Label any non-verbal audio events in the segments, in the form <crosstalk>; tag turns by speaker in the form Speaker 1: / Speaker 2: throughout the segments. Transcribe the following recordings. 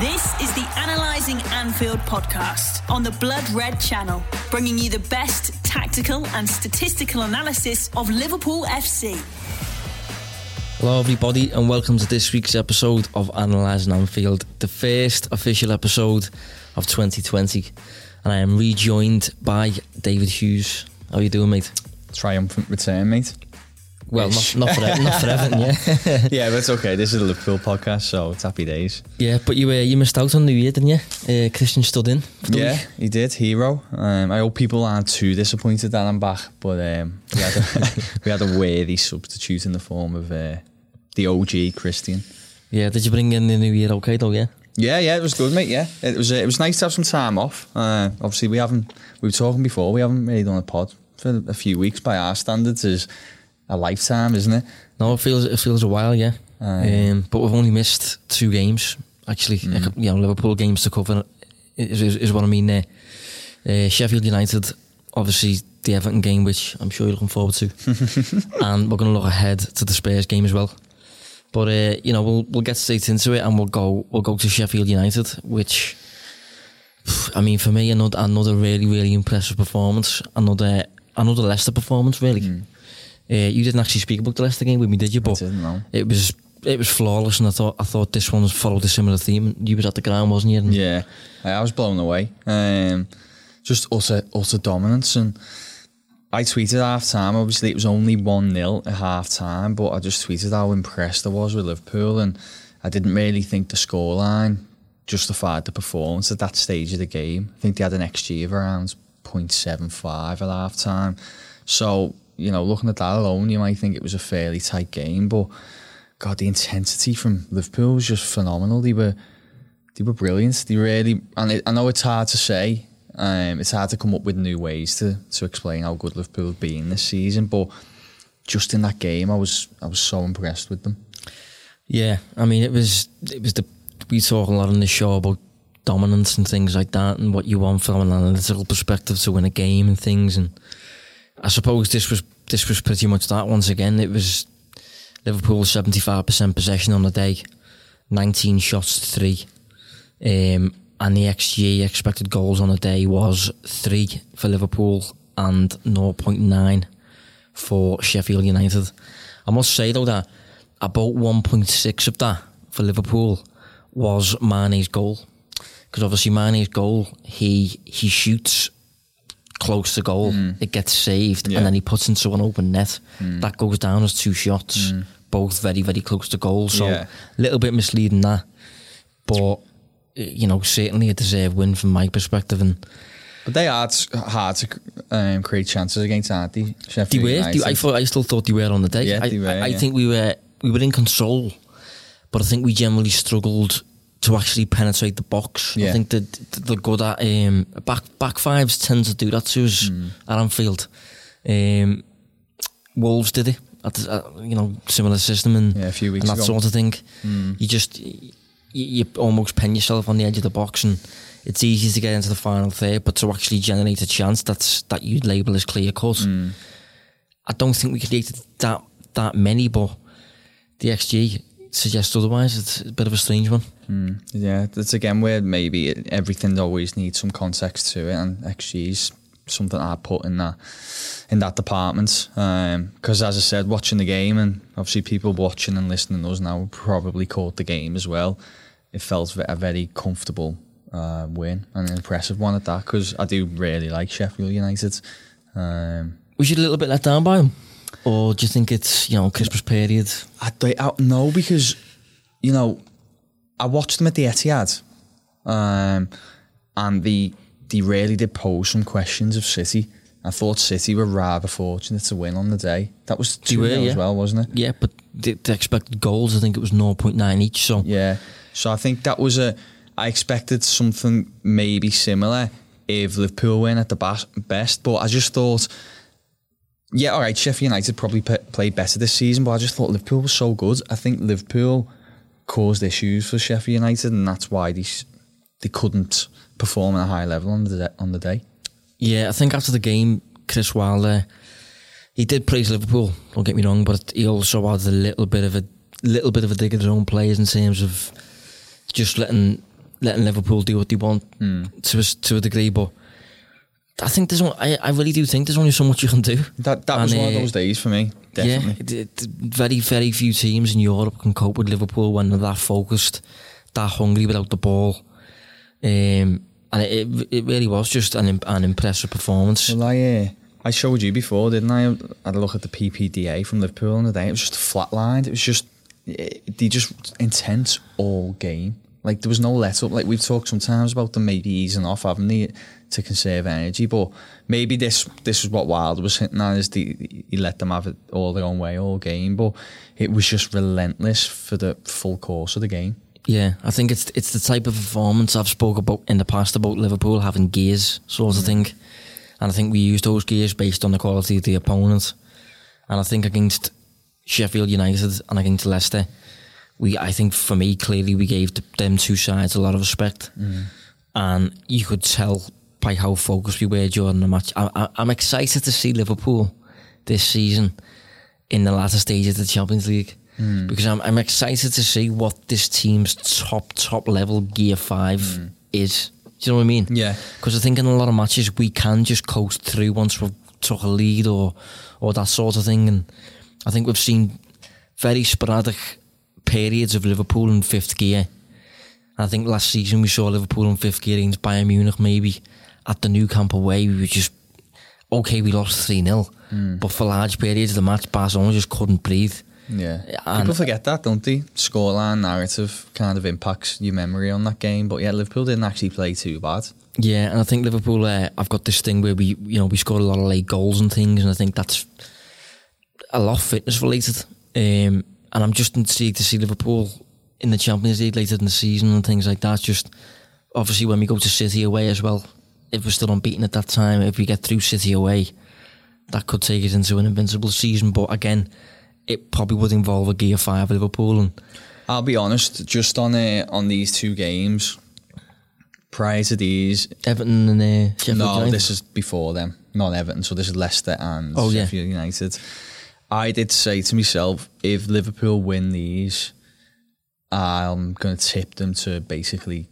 Speaker 1: This is the Analyzing Anfield podcast on the Blood Red channel, bringing you the best tactical and statistical analysis of Liverpool FC.
Speaker 2: Hello, everybody, and welcome to this week's episode of Analysing Anfield, the first official episode of 2020. And I am rejoined by David Hughes. How are you doing, mate?
Speaker 3: Triumphant return, mate.
Speaker 2: Well, not, not, for, not for Everton, yeah. <laughs>
Speaker 3: yeah, but it's okay. This is a Liverpool podcast, so it's happy days.
Speaker 2: Yeah, but you uh, you missed out on New Year, didn't you? Uh, Christian stood in.
Speaker 3: Yeah,
Speaker 2: week.
Speaker 3: he did. Hero. Um, I hope people aren't too disappointed that I'm back, but um, we, had a, <laughs> we had a worthy substitute in the form of uh, the OG Christian.
Speaker 2: Yeah, did you bring in the New Year okay, though, yeah?
Speaker 3: Yeah, yeah, it was good, mate. Yeah, it was. Uh, it was nice to have some time off. Uh, obviously, we haven't. We were talking before. We haven't really done a pod for a few weeks by our standards. Is a lifetime, isn't it?
Speaker 2: No, it feels it feels a while, yeah. Um, but we've only missed two games actually.
Speaker 3: Mm.
Speaker 2: You know, Liverpool games to cover is, is, is what I mean there. Uh, Sheffield United, obviously the Everton game, which I'm sure you're looking forward to, <laughs> and we're going to look ahead to the Spurs game as well. But uh, you know, we'll we'll get straight into it, and we'll go we'll go to Sheffield United, which I mean, for me, another another really really impressive performance, another another Leicester performance, really.
Speaker 3: Mm.
Speaker 2: Uh, you didn't actually speak about the Leicester game with me, did you? But
Speaker 3: didn't, no.
Speaker 2: it was it was flawless, and I thought I thought this one followed a similar theme. You was at the ground, wasn't you? And
Speaker 3: Yeah, I was blown away. Um, just utter utter dominance, and I tweeted half time. Obviously, it was only one 0 at half time, but I just tweeted how impressed I was with Liverpool, and I didn't really think the scoreline justified the performance at that stage of the game. I think they had an XG of around 0.75 at half time. So you know, looking at that alone, you might think it was a fairly tight game, but God, the intensity from Liverpool was just phenomenal. They were they were brilliant. They really, and it, I know it's hard to say. Um, it's hard to come up with new ways to to explain how good Liverpool have been this season, but just in that game, I was I was so impressed with them.
Speaker 2: yeah. I mean, it was it was the we talk a lot on the show about dominance and things like that, and what you want from an analytical perspective to win a game and things. And I suppose this was this was pretty much that. Once again, it was Liverpool seventy five percent possession on the day, nineteen shots to three. Um, and the XG expected goals on the day was three for Liverpool and 0.9 for Sheffield United. I must say though that about 1.6 of that for Liverpool was Mane's goal. Because obviously Mane's goal, he he shoots close to goal, hmm. it gets saved,
Speaker 3: Yeah.
Speaker 2: and then he puts into an open net. Hmm. That goes down as two shots, hmm. both very, very close to goal. So a
Speaker 3: Yeah.
Speaker 2: little bit misleading that. But, you know, certainly a deserved win from my perspective. And
Speaker 3: But they are hard to um, create chances against, aren't they? Sheffield
Speaker 2: they were, they- I, thought, I still thought they were on the day.
Speaker 3: Yeah,
Speaker 2: I,
Speaker 3: were,
Speaker 2: I, I think we were we were in control, but I think we generally struggled to actually penetrate the box. I think that they're good at um, back back fives tend to do that to us
Speaker 3: Hmm.
Speaker 2: at Anfield. Um, Wolves did it. At, at, you know, similar system and,
Speaker 3: Yeah, a few weeks
Speaker 2: and that
Speaker 3: ago.
Speaker 2: Sort of thing. You just you, you almost pen yourself on the edge of the box, and it's easy to get into the final third, but to actually generate a chance that's that you'd label as clear cut.
Speaker 3: Hmm.
Speaker 2: I don't think we created that that many, but the XG suggests otherwise. It's a bit of a strange one.
Speaker 3: Yeah, that's again where maybe it, everything always needs some context to it, and XG is something I put in that in that department. Because as I said, watching the game, and obviously people watching and listening to us now probably caught the game as well. It felt a very comfortable uh, win and an impressive one at that. Because I do really like Sheffield United. Um,
Speaker 2: Was you a little bit let down by them, or do you think it's you know Christmas period?
Speaker 3: I don't I, no because you know I watched them at the Etihad, um, and the they really did pose some questions of City. I thought City were rather fortunate to win on the day. That was two
Speaker 2: were, yeah.
Speaker 3: as well, wasn't it?
Speaker 2: Yeah, but the, the expected goals, I think it was 0.9 each. So
Speaker 3: Yeah. So I think that was a. I expected something maybe similar if Liverpool win at the best, but I just thought, yeah, all right, Sheffield United probably p- played better this season, but I just thought Liverpool was so good. I think Liverpool caused issues for Sheffield United, and that's why they they couldn't perform at a high level on the on the day.
Speaker 2: Yeah, I think after the game, Chris Wilder, he did praise Liverpool. Don't get me wrong, but he also had a little bit of a little bit of a dig at his own players in terms of just letting letting Liverpool do what they want hmm. to a, to a degree, but I think there's only, I, I really do think there's only so much you can do.
Speaker 3: That that was
Speaker 2: And,
Speaker 3: one of
Speaker 2: uh,
Speaker 3: those days for me. Definitely.
Speaker 2: Yeah, it, it, very, very few teams in Europe can cope with Liverpool when they're that focused, that hungry without the ball. Um, and it, it, it really was just an, an impressive performance.
Speaker 3: Well, I uh, I showed you before, didn't I? I had a look at the PPDA from Liverpool on the day. It was just flatlined. It was just they just intense all game. Like there was no let up. Like we've talked sometimes about them maybe easing off, haven't they, to conserve energy. But maybe this this is what Wilder was hitting at is the he let them have it all their own way all game. But it was just relentless for the full course of the game.
Speaker 2: Yeah, I think it's it's the type of performance I've spoke about in the past about Liverpool having gears sort of mm. thing, and I think we used those gears based on the quality of the opponent, and I think against Sheffield United and against Leicester, we I think for me clearly we gave them two sides a lot of respect, mm. and you could tell by how focused we were during the match. I, I, I'm excited to see Liverpool this season in the latter stages of the Champions League mm. because I'm, I'm excited to see what this team's top top level gear five mm. is. Do you know what I mean?
Speaker 3: Yeah.
Speaker 2: Because I think in a lot of matches we can just coast through once we've took a lead or or that sort of thing, and I think we've seen very sporadic periods of Liverpool in fifth gear. I think last season we saw Liverpool in fifth gear against Bayern Munich maybe at the Nou Camp away. We were just okay. We lost three 0 but for large periods of the match, Barcelona just couldn't breathe.
Speaker 3: Yeah.
Speaker 2: And-
Speaker 3: People forget that, don't they? Scoreline narrative kind of impacts your memory on that game. But yeah, Liverpool didn't actually play too bad.
Speaker 2: Yeah, and I think Liverpool. Uh, I've got this thing where we, you know, we scored a lot of late goals and things, and I think that's a lot fitness related. Um, and I'm just intrigued to see Liverpool in the Champions League later in the season and things like that. Just obviously when we go to City away as well, if we're still unbeaten at that time, if we get through City away, that could take us into an invincible season. But again, it probably would involve a gear five Liverpool, and
Speaker 3: I'll be honest, just on uh, on these two games, prior to these,
Speaker 2: Everton and uh, Sheffield
Speaker 3: no,
Speaker 2: United.
Speaker 3: this is before them, not Everton. So this is Leicester and
Speaker 2: Oh, yeah.
Speaker 3: United. I did say to myself, if Liverpool win these, I'm going to tip them to basically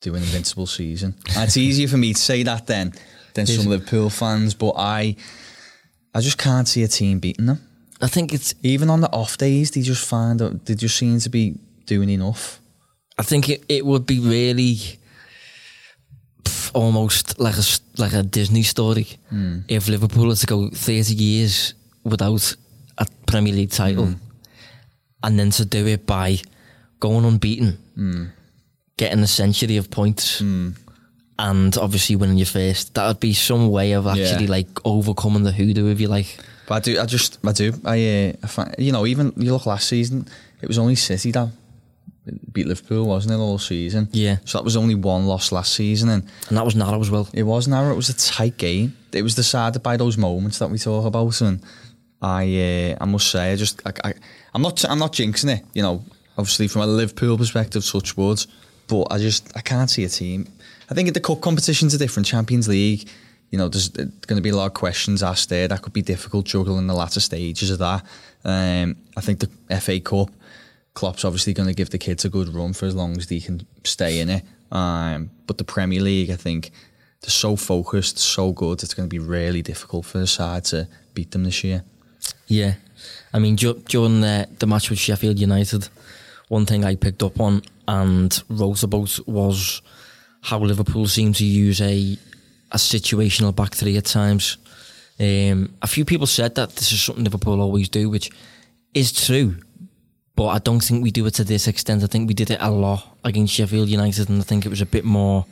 Speaker 3: do an invincible season. And it's easier for me to say that then than some? Liverpool fans, but I, I just can't see a team beating them.
Speaker 2: I think it's
Speaker 3: Even on the off days, they just find they just seem to be doing enough.
Speaker 2: I think it, it would be really almost like a like a Disney story hmm. if Liverpool had to go thirty years without Premier League title, mm. and then to do it by going unbeaten, mm. getting a century of points, mm. and obviously winning your first. That would be some way of actually
Speaker 3: Yeah.
Speaker 2: like overcoming the hoodoo, if you like.
Speaker 3: But I do, I just, I do. I, uh, I find, you know, even you look last season, it was only City that beat Liverpool, wasn't it, all season?
Speaker 2: Yeah.
Speaker 3: So that was only one loss last season, and
Speaker 2: And that was narrow as well.
Speaker 3: it was narrow. It was a tight game. It was decided by those moments that we talk about, and I, uh, I must say, I just, I, I, I'm not, I'm not jinxing it. You know, obviously from a Liverpool perspective, such words, but I just, I can't see a team. I think the cup competition's are different Champions League. You know, there's going to be a lot of questions asked there. That could be difficult juggling the latter stages of that. Um, I think the FA Cup, Klopp's obviously going to give the kids a good run for as long as they can stay in it. Um, but the Premier League, I think, they're so focused, so good. It's going to be really difficult for the side to beat them this year.
Speaker 2: Yeah, I mean du- during the, the match with Sheffield United, one thing I picked up on and wrote about was how Liverpool seem to use a a situational back three at times. Um, a few people said that this is something Liverpool always do, which is true. But I don't think we do it to this extent. I think we did it a lot against Sheffield United, and I think it was a bit more,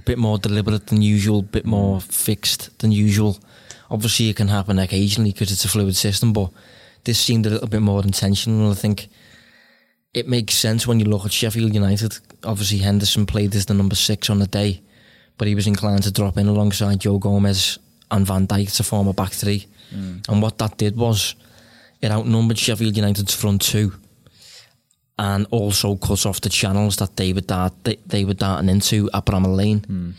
Speaker 2: a bit more deliberate than usual, a bit more fixed than usual. Obviously, it can happen occasionally because it's a fluid system, but this seemed a little bit more intentional. I think it makes sense when you look at Sheffield United. Obviously, Henderson played as the number six on the day, but he was inclined to drop in alongside Joe Gomez and Van Dijk to form a back three. Mm. And what that did was it outnumbered Sheffield United's front two and also cut off the channels that they were dart, they, they were darting into at Bramall Lane. Mm.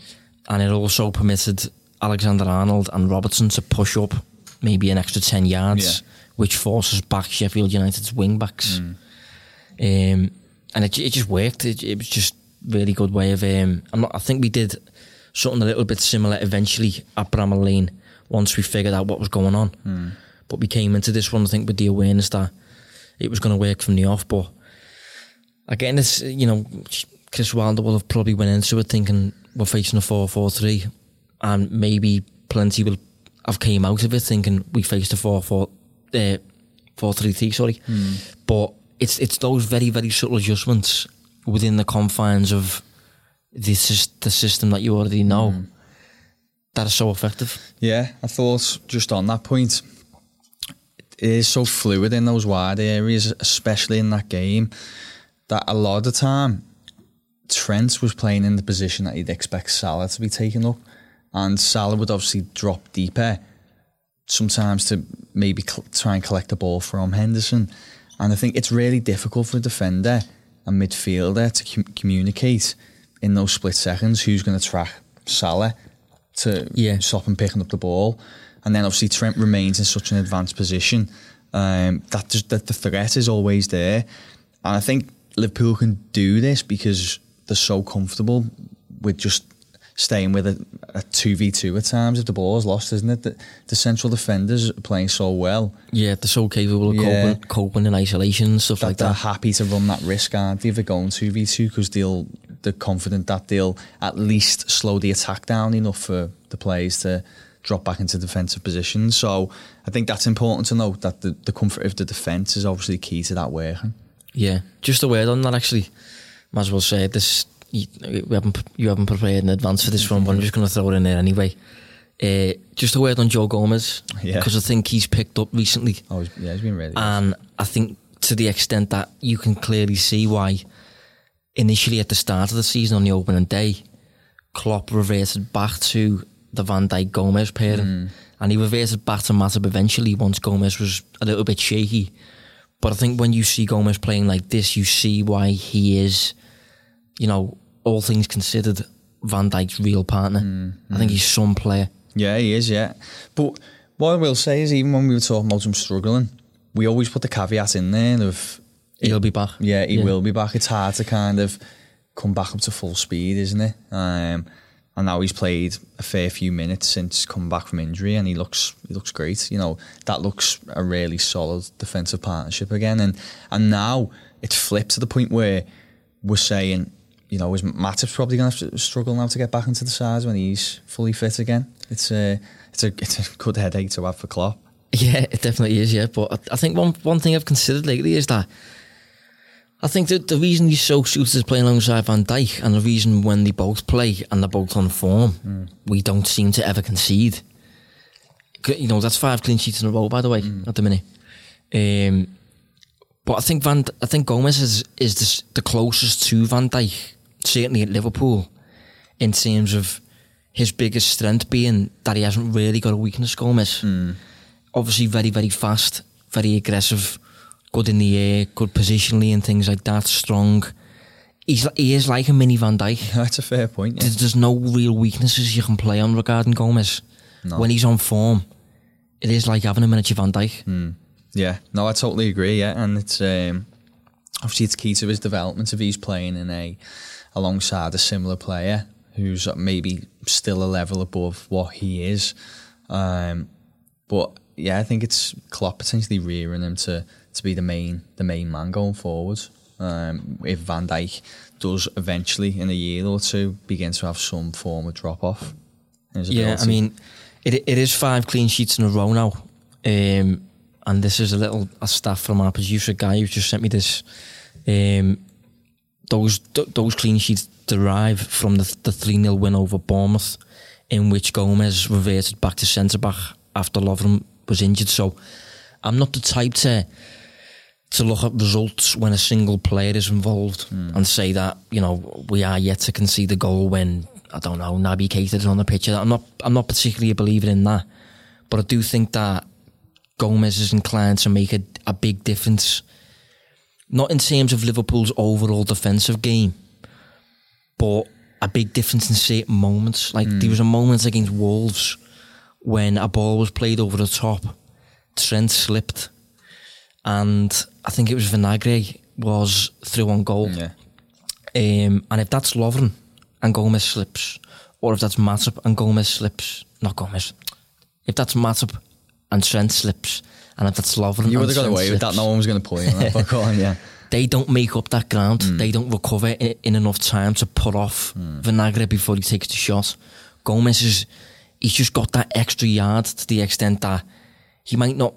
Speaker 2: And it also permitted Alexander Arnold and Robertson to push up maybe an extra 10 yards,
Speaker 3: Yeah.
Speaker 2: which forces back Sheffield United's wing backs. Um, and it, it just worked. It, it was just really good way of. Um, I'm not, I think we did something a little bit similar eventually at Bramall Lane once we figured out what was going on.
Speaker 3: Hmm.
Speaker 2: But we came into this one, I think, with the awareness that it was going to work from the off. But again, it's you know, Chris Wilder will have probably went into it thinking we're facing a 4-4-3 and maybe plenty will have came out of it thinking we faced a 4-4 uh, 4-3-3 sorry. But it's it's those very very subtle adjustments within the confines of the, sys- the system that you already know that are so effective.
Speaker 3: Yeah, I thought just on that point, it is so fluid in those wide areas, especially in that game, that a lot of the time Trent was playing in the position that you'd expect Salah to be taking up, and Salah would obviously drop deeper, sometimes to maybe cl- try and collect the ball from Henderson. And I think it's really difficult for a defender and midfielder to com- communicate in those split seconds who's going to track Salah to
Speaker 2: Yeah.
Speaker 3: stop him picking up the ball. And then obviously Trent remains in such an advanced position um, that, just, that the threat is always there. And I think Liverpool can do this because they're so comfortable with just staying with a, a 2v2 at times if the ball is lost, isn't it? The, the central defenders are playing so well
Speaker 2: yeah they're so capable of
Speaker 3: Yeah.
Speaker 2: coping, coping in isolation and stuff
Speaker 3: that
Speaker 2: like
Speaker 3: they're
Speaker 2: that
Speaker 3: happy to run that risk, aren't they, if they're going 2v2 because they'll, they're confident that they'll at least slow the attack down enough for the players to drop back into defensive positions. So I think that's important to note that the, the comfort of the defence is obviously key to that working.
Speaker 2: Yeah, just a word on that actually. Might as well say this. You, we haven't you haven't prepared in advance for this one, but I'm just going to throw it in there anyway. Uh, just a word on Joe Gomez
Speaker 3: Yeah.
Speaker 2: because I think he's picked up recently,
Speaker 3: Oh, yeah, he's been really good.
Speaker 2: and I think to the extent that you can clearly see why initially at the start of the season on the opening day, Klopp reverted back to the Van Dijk Gomez pairing, and he reverted back to Matip eventually once Gomez was a little bit shaky. But I think when you see Gomez playing like this, you see why he is, you know, all things considered, Van Dijk's real partner. I think he's some player.
Speaker 3: Yeah, he is, yeah. But what I will say is, even when we were talking about him struggling, we always put the caveat in there of,
Speaker 2: He'll be back.
Speaker 3: yeah, he will be back. It's hard to kind of come back up to full speed, isn't it? Um, and now he's played a fair few minutes since coming back from injury, and he looks he looks great. You know, that looks a really solid defensive partnership again. And and now it's flipped to the point where we're saying, you know, is Matip's probably going to struggle now to get back into the sides when he's fully fit again. It's a it's a it's a good headache to have for Klopp.
Speaker 2: Yeah, it definitely is. Yeah, but I, I think one one thing I've considered lately is that I think that the reason he's so suited is playing alongside Van Dijk, and the reason when they both play and they're both on form, we don't seem to ever concede. You know, that's five clean sheets in a row, by the way, at the minute. Um, but I think Van, I think Gomez is is the, the closest to Van Dijk, certainly at Liverpool, in terms of his biggest strength being that he hasn't really got a weakness. Gomez, obviously very very fast, very aggressive, good in the air, good positionally and things like that. Strong. He's he is like a mini Van Dijk. <laughs>
Speaker 3: That's a fair point. Yeah.
Speaker 2: There's, there's no real weaknesses you can play on regarding Gomez.
Speaker 3: No.
Speaker 2: When he's on form, it is like having a miniature Van Dijk.
Speaker 3: Yeah, no, I totally agree. Yeah, and it's um, obviously it's key to his development if he's playing in a alongside a similar player who's maybe still a level above what he is. Um, but yeah, I think it's Klopp potentially rearing him to to be the main the main man going forward. Um, if Van Dijk does eventually in a year or two begin to have some form of drop off.
Speaker 2: Yeah, I mean, it it is five clean sheets in a row now. Um, and this is a little a staff from our producer guy who just sent me this. Um, those th- those clean sheets derive from the the three 0 win over Bournemouth, in which Gomez reverted back to centre back after Lovren was injured. So, I'm not the type to to look at results when a single player is involved and say that you know we are yet to concede a goal when I don't know Naby Keita is on the pitch. I'm not I'm not particularly a believer in that, but I do think that Gomez is inclined to make a, a big difference, not in terms of Liverpool's overall defensive game, but a big difference in certain moments. Like there was a moment against Wolves when a ball was played over the top, Trent slipped, and I think it was Vinagre was through on goal.
Speaker 3: yeah,
Speaker 2: Um, and if that's Lovren and Gomez slips, or if that's Matip and Gomez slips, not Gomez, if that's Matip and Trent slips, and if that's Lovren
Speaker 3: You would have got away with that. No one was going to pull you on that. On, yeah.
Speaker 2: they don't make up that ground. They don't recover in, in enough time to put off Vinagre before he takes the shot. Gomez is he's just got that extra yard to the extent that he might not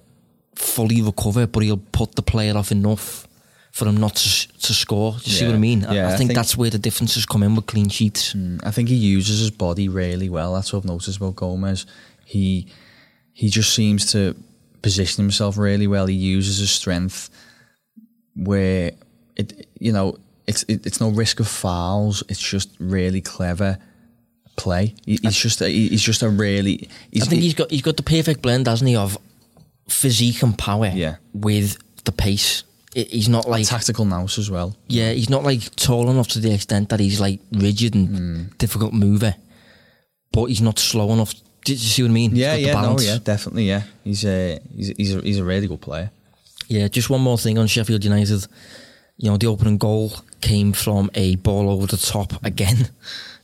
Speaker 2: fully recover, but he'll put the player off enough for him not to to score. Do you see what I mean? I-
Speaker 3: Yeah,
Speaker 2: I,
Speaker 3: I
Speaker 2: think
Speaker 3: think-
Speaker 2: that's where the differences come in with clean sheets.
Speaker 3: Mm, I think he uses his body really well. That's what I've noticed about Gomez. He he just seems to position himself really well. He uses his strength where it you know it's it, it's no risk of fouls. It's just really clever play. He, he's just a, he- he's just a really. He's,
Speaker 2: I think he's got he's got the perfect blend, hasn't he, of physique and power
Speaker 3: Yeah.
Speaker 2: with the pace. He's not like
Speaker 3: tactical nous as well.
Speaker 2: Yeah, he's not like tall enough to the extent that he's like rigid and
Speaker 3: Hmm.
Speaker 2: difficult mover, but he's not slow enough. Do you see what I mean?
Speaker 3: Yeah, yeah, no, yeah, definitely, yeah. He's a he's he's a, he's a really good player.
Speaker 2: Yeah, just one more thing on Sheffield United. You know, the opening goal came from a ball over the top again. <laughs>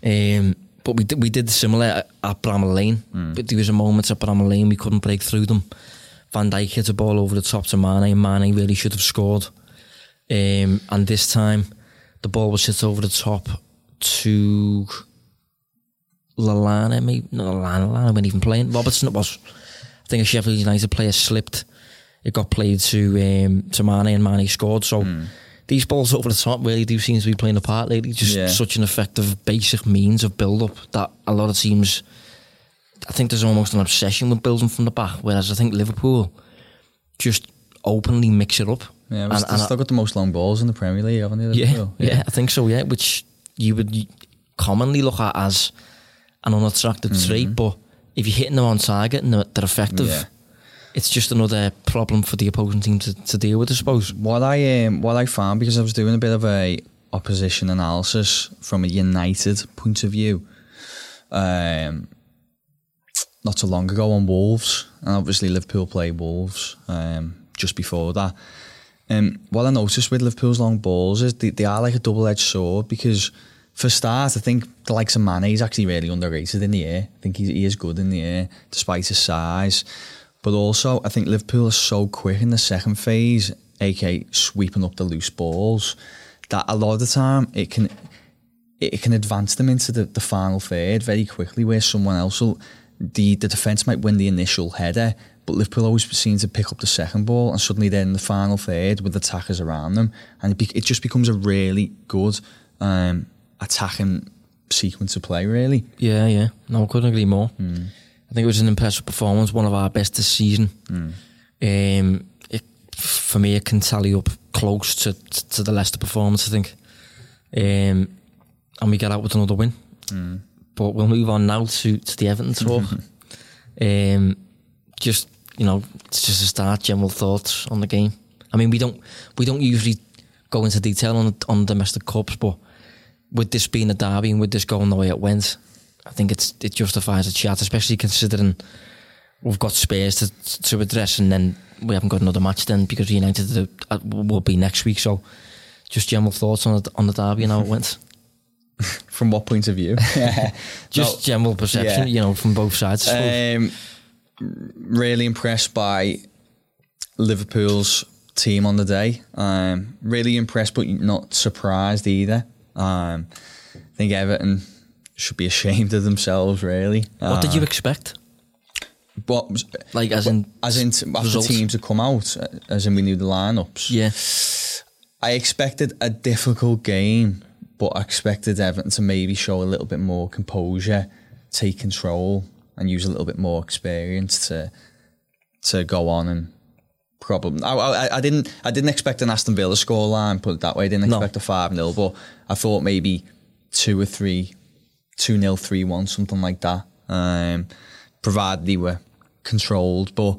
Speaker 2: Um, but we did, we did similar at, Bramall Lane. But there was a moment at Bramall Lane we couldn't break through them. Van Dijk hit a ball over the top to Mane, and Mane really should have scored. Um, and this time, the ball was hit over the top to Lallana, maybe not Lallana. Lallana wasn't even playing. Robertson, was. I think a Sheffield United player slipped. It got played to um, to Mane, and Mane scored. So these balls over the top really do seem to be playing a part lately. Just
Speaker 3: Yeah.
Speaker 2: such an effective, basic means of build up that a lot of teams. I think there's almost an obsession with building from the back, whereas I think Liverpool just openly mix it up.
Speaker 3: Yeah,
Speaker 2: And- and I-
Speaker 3: still got the most long balls in the Premier League, haven't they?
Speaker 2: yeah,
Speaker 3: Liverpool?
Speaker 2: yeah, I think so. Yeah, which you would commonly look at as an unattractive trait, but if you're hitting them on target and they're, they're effective,
Speaker 3: Yeah.
Speaker 2: it's just another problem for the opposing team to, to deal with, I suppose.
Speaker 3: What I um, what I found because I was doing a bit of a opposition analysis from a United point of view, um, not so long ago on Wolves, and obviously Liverpool played Wolves um, just before that. Um, what I noticed with Liverpool's long balls is they, they are like a double edged sword because for start, I think the likes of Mane is actually really underrated in the air. I think he, he is good in the air despite his size. But also, I think Liverpool are so quick in the second phase, aka sweeping up the loose balls, that a lot of the time it can it can advance them into the, the final third very quickly, where someone else will the the defense might win the initial header, but Liverpool always seem to pick up the second ball, and suddenly they're in the final third with attackers around them, and it, be, it just becomes a really good um, attacking sequence of play. Really,
Speaker 2: Yeah, yeah. No, I couldn't agree more. I think it was an impressive performance, one of our best this season. Um, it, for me, it can tally up close to to the Leicester performance, I think. Um, and we get out with another win. But we'll move on now to, to the Everton talk. <laughs> um, just you know, it's just a start. General thoughts on the game. I mean, we don't we don't usually go into detail on on domestic cups, but with this being a derby and with this going the way it went, I think it's it justifies a chat, especially considering we've got Spurs to to address, and then we haven't got another match then because United will be next week. So, just general thoughts on it, on the derby and how it went. <laughs>
Speaker 3: from what point of view? <laughs>
Speaker 2: Just
Speaker 3: No.
Speaker 2: general perception,
Speaker 3: yeah.
Speaker 2: you know, from both sides.
Speaker 3: Um, really impressed by Liverpool's team on the day. Um, really impressed, but not surprised either. Um, I think Everton should be <laughs> ashamed of themselves. Really.
Speaker 2: what did
Speaker 3: Uh,
Speaker 2: you expect?
Speaker 3: What
Speaker 2: Like, as in,
Speaker 3: as in t- after
Speaker 2: results?
Speaker 3: teams had come out, uh, as in we knew the lineups.
Speaker 2: yeah,
Speaker 3: I expected a difficult game, but I expected Everton to maybe show a little bit more composure, take control, and use a little bit more experience to to go on and probably. I, I, I didn't I didn't expect an Aston Villa scoreline, put it that way. I didn't
Speaker 2: No.
Speaker 3: expect a five 0 but I thought maybe two or three, two 0 three one, something like that. Um, provided they were controlled, but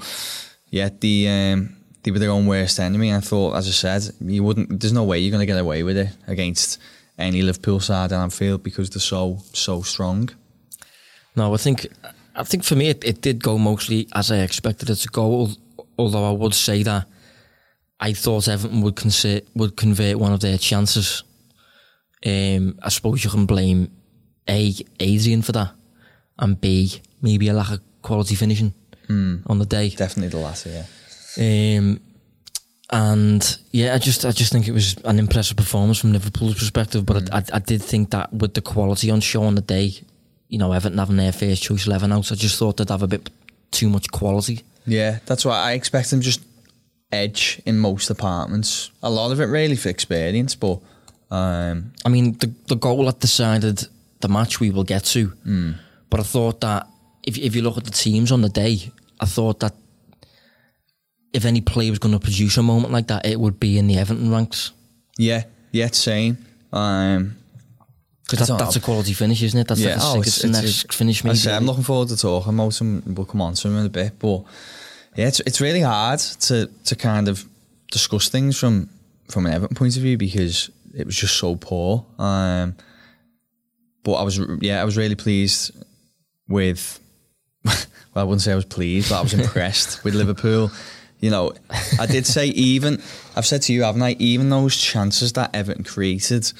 Speaker 3: yeah, the um, they were their own worst enemy. I thought, as I said, you wouldn't. There's no way you're going to get away with it against any Liverpool side at Anfield because they're so so strong.
Speaker 2: No, I think I think for me it, it did go mostly as I expected it to go. Al- Although I would say that I thought Everton would convert would convert one of their chances Um, I suppose you can blame A, Adrian for that, and B, maybe a lack of quality finishing on the day.
Speaker 3: Definitely the latter, yeah.
Speaker 2: Um, and yeah, I just I just think it was an impressive performance from Liverpool's perspective. But I, I, I did think that with the quality on show on the day, you know, Everton having their first choice eleven out, I just thought they'd have a bit too much quality.
Speaker 3: Yeah, that's why I expect them just edge in most departments. A lot of it really for experience, but um,
Speaker 2: I mean, the the goal that decided the match we will get to. But I thought that if if you look at the teams on the day, I thought that if any player was going to produce a moment like that, it would be in the Everton ranks
Speaker 3: yeah, yeah, same. Um,
Speaker 2: because that, that's a quality finish, isn't it? That's
Speaker 3: yeah, oh,
Speaker 2: sickest the next finish.
Speaker 3: I say, I'm looking forward to talking about them. We'll come on to them in a bit, but yeah, it's it's really hard to to kind of discuss things from from an Everton point of view because it was just so poor. Um, but I was yeah, I was really pleased with. <laughs> well, I wouldn't say I was pleased, but I was <laughs> impressed with Liverpool. You know, I did say even I've said to you, haven't I? Even those chances that Everton created,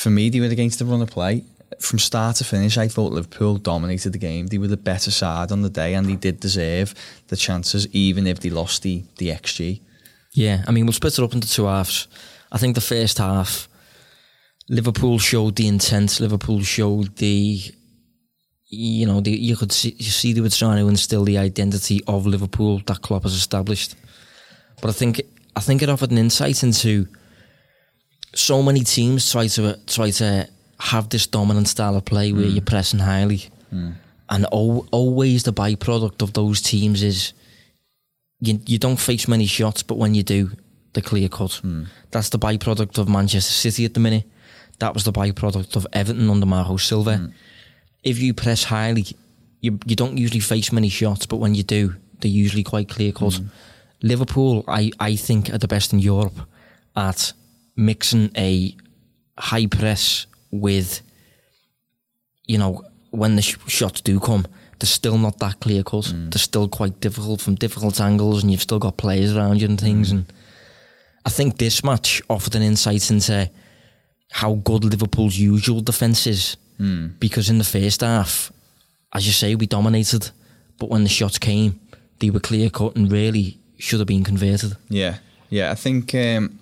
Speaker 3: for me, they were against the run of play. From start to finish, I thought Liverpool dominated the game. They were the better side on the day, and they did deserve the chances, even if they lost the the XG.
Speaker 2: Yeah, I mean, we'll split it up into two halves. I think the first half, Liverpool showed the intent. Liverpool showed the, you know, the, you could see, you see they were trying to instill the identity of Liverpool that Klopp has established. But I think I think it offered an insight into so many teams try to try to have this dominant style of play where mm. you're pressing highly, mm. and al- always the byproduct of those teams is you you don't face many shots, but when you do, the clear cut. Mm. That's the byproduct of Manchester City at the minute. That was the byproduct of Everton under Marco Silva. If you press highly, you you don't usually face many shots, but when you do, they're usually quite clear cut. Liverpool, I, I think, are the best in Europe at mixing a high press with, you know, when the sh- shots do come, they're still not that clear cut. Mm. They're still quite difficult from difficult angles, and you've still got players around you and mm. things. And I think this match offered an insight into how good Liverpool's usual defence is. Mm. Because in the first half, as you say, we dominated, but when the shots came, they were clear cut and really should have been converted.
Speaker 3: Yeah, yeah. I think um,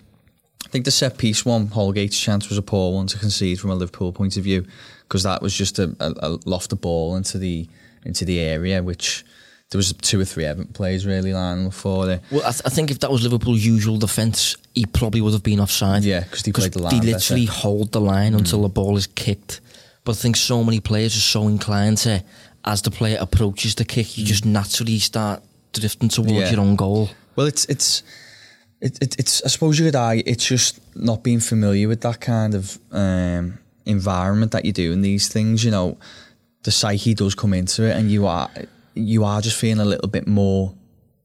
Speaker 3: I think the set piece one, Holgate's chance was a poor one to concede from a Liverpool point of view because that was just a, a, a lofted ball into the into the area, which there was two or three Everton players really lining for it.
Speaker 2: Well, I, th- I think if that was Liverpool's usual defence, he probably would have been offside.
Speaker 3: Yeah, 'cause they played the line
Speaker 2: They
Speaker 3: better.
Speaker 2: literally hold the line hmm. until the ball is kicked. But I think so many players are so inclined to, as the player approaches the kick, you hmm. just naturally start drifting towards
Speaker 3: Yeah.
Speaker 2: your own goal.
Speaker 3: Well, it's it's it, it, it's I suppose you could argue it's just not being familiar with that kind of um, environment that you do in these things. You know, the psyche does come into it, and you are you are just feeling a little bit more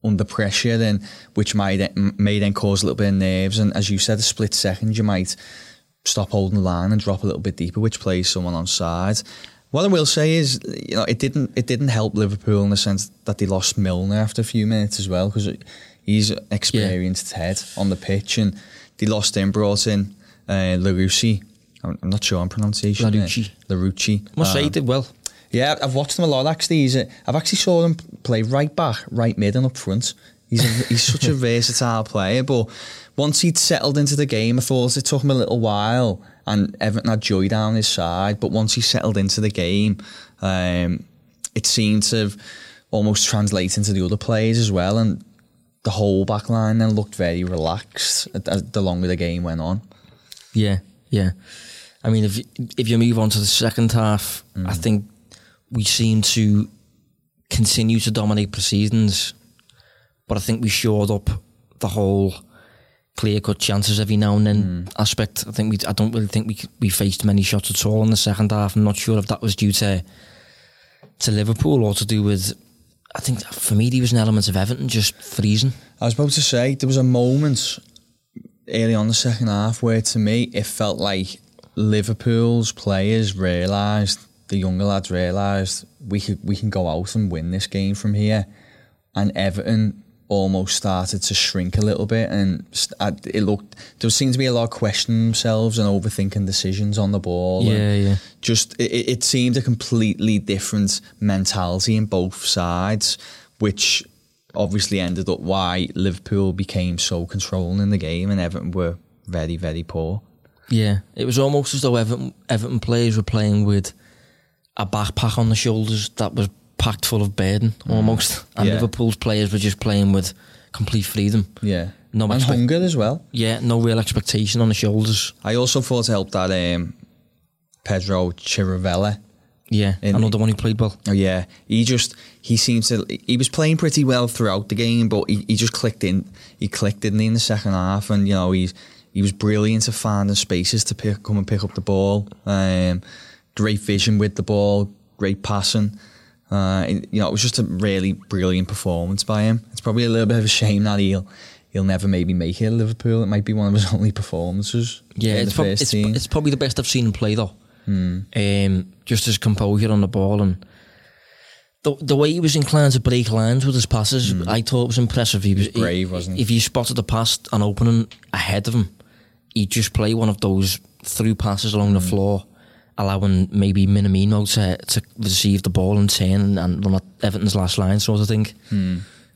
Speaker 3: under pressure, then which might may then cause a little bit of nerves. And as you said, a split second, you might stop holding the line and drop a little bit deeper, which plays someone on side. What I will say is, you know, it didn't it didn't help Liverpool in the sense that they lost Milner after a few minutes as well because he's experienced head on the pitch and they lost him, brought in uh, Larouci. I'm, I'm not sure on pronunciation.
Speaker 2: Larouci.
Speaker 3: Larouci.
Speaker 2: Must say he
Speaker 3: Um,
Speaker 2: did well.
Speaker 3: yeah, I've watched him a lot actually. He's a, I've actually saw him play right back, right mid, and up front. He's a, <laughs> he's such a versatile player. But once he'd settled into the game, I thought it took him a little while, and Everton had joy down his side. But once he settled into the game, um, it seemed to have almost translate into the other players as well, and the whole back line then looked very relaxed as- the longer the game went on.
Speaker 2: Yeah, yeah. I mean, if you, if you move on to the second half, I mm. think we seem to continue to dominate proceedings, but I think we shored up the whole clear cut chances every now and then mm. aspect. I think we, I don't really think we we faced many shots at all in the second half. I'm not sure if that was due to to Liverpool or to do with. I think for me, there was an element of Everton just freezing.
Speaker 3: I was about to say there was a moment early on the second half where to me it felt like Liverpool's players realised the younger lads realised we could we can go out and win this game from here and Everton almost started to shrink a little bit, and I- it looked there seemed to be a lot of questioning themselves and overthinking decisions on the ball.
Speaker 2: Yeah, yeah.
Speaker 3: Just it, it it seemed a completely different mentality in both sides, which obviously ended up why Liverpool became so controlling in the game, and Everton were very very poor.
Speaker 2: Yeah, it was almost as though Everton, Everton players were playing with a backpack on the shoulders that was packed full of burden, almost. And
Speaker 3: Yeah.
Speaker 2: Liverpool's players were just playing with complete freedom.
Speaker 3: Yeah,
Speaker 2: No
Speaker 3: and
Speaker 2: expect-
Speaker 3: hunger as well.
Speaker 2: Yeah, no real expectation on the shoulders.
Speaker 3: I also thought it helped that um, Pedro Chirivella.
Speaker 2: Yeah,
Speaker 3: In-
Speaker 2: another one who played well.
Speaker 3: Oh yeah, he just he seems to he was playing pretty well throughout the game, but he, he just clicked in. He clicked didn't he in the second half, and you know he's he was brilliant at finding spaces to pick come and pick up the ball. Um, great vision with the ball, great passing. Uh, and, you know, it was just a really brilliant performance by him. It's probably a little bit of a shame that he'll he'll never maybe make it at Liverpool. It might be one of his <laughs> only performances.
Speaker 2: Yeah,
Speaker 3: in
Speaker 2: it's, prob- it's, it's probably the best I've seen him play though. Um, just his composure on the ball and the the way he was inclined to break lines with his passes, I thought was impressive. He was,
Speaker 3: brave, wasn't he?
Speaker 2: If you spotted the pass and opening ahead of him, he'd just play one of those through passes along the floor, allowing maybe Minamino to to receive the ball and turn and, and run at Everton's last line, sort of thing.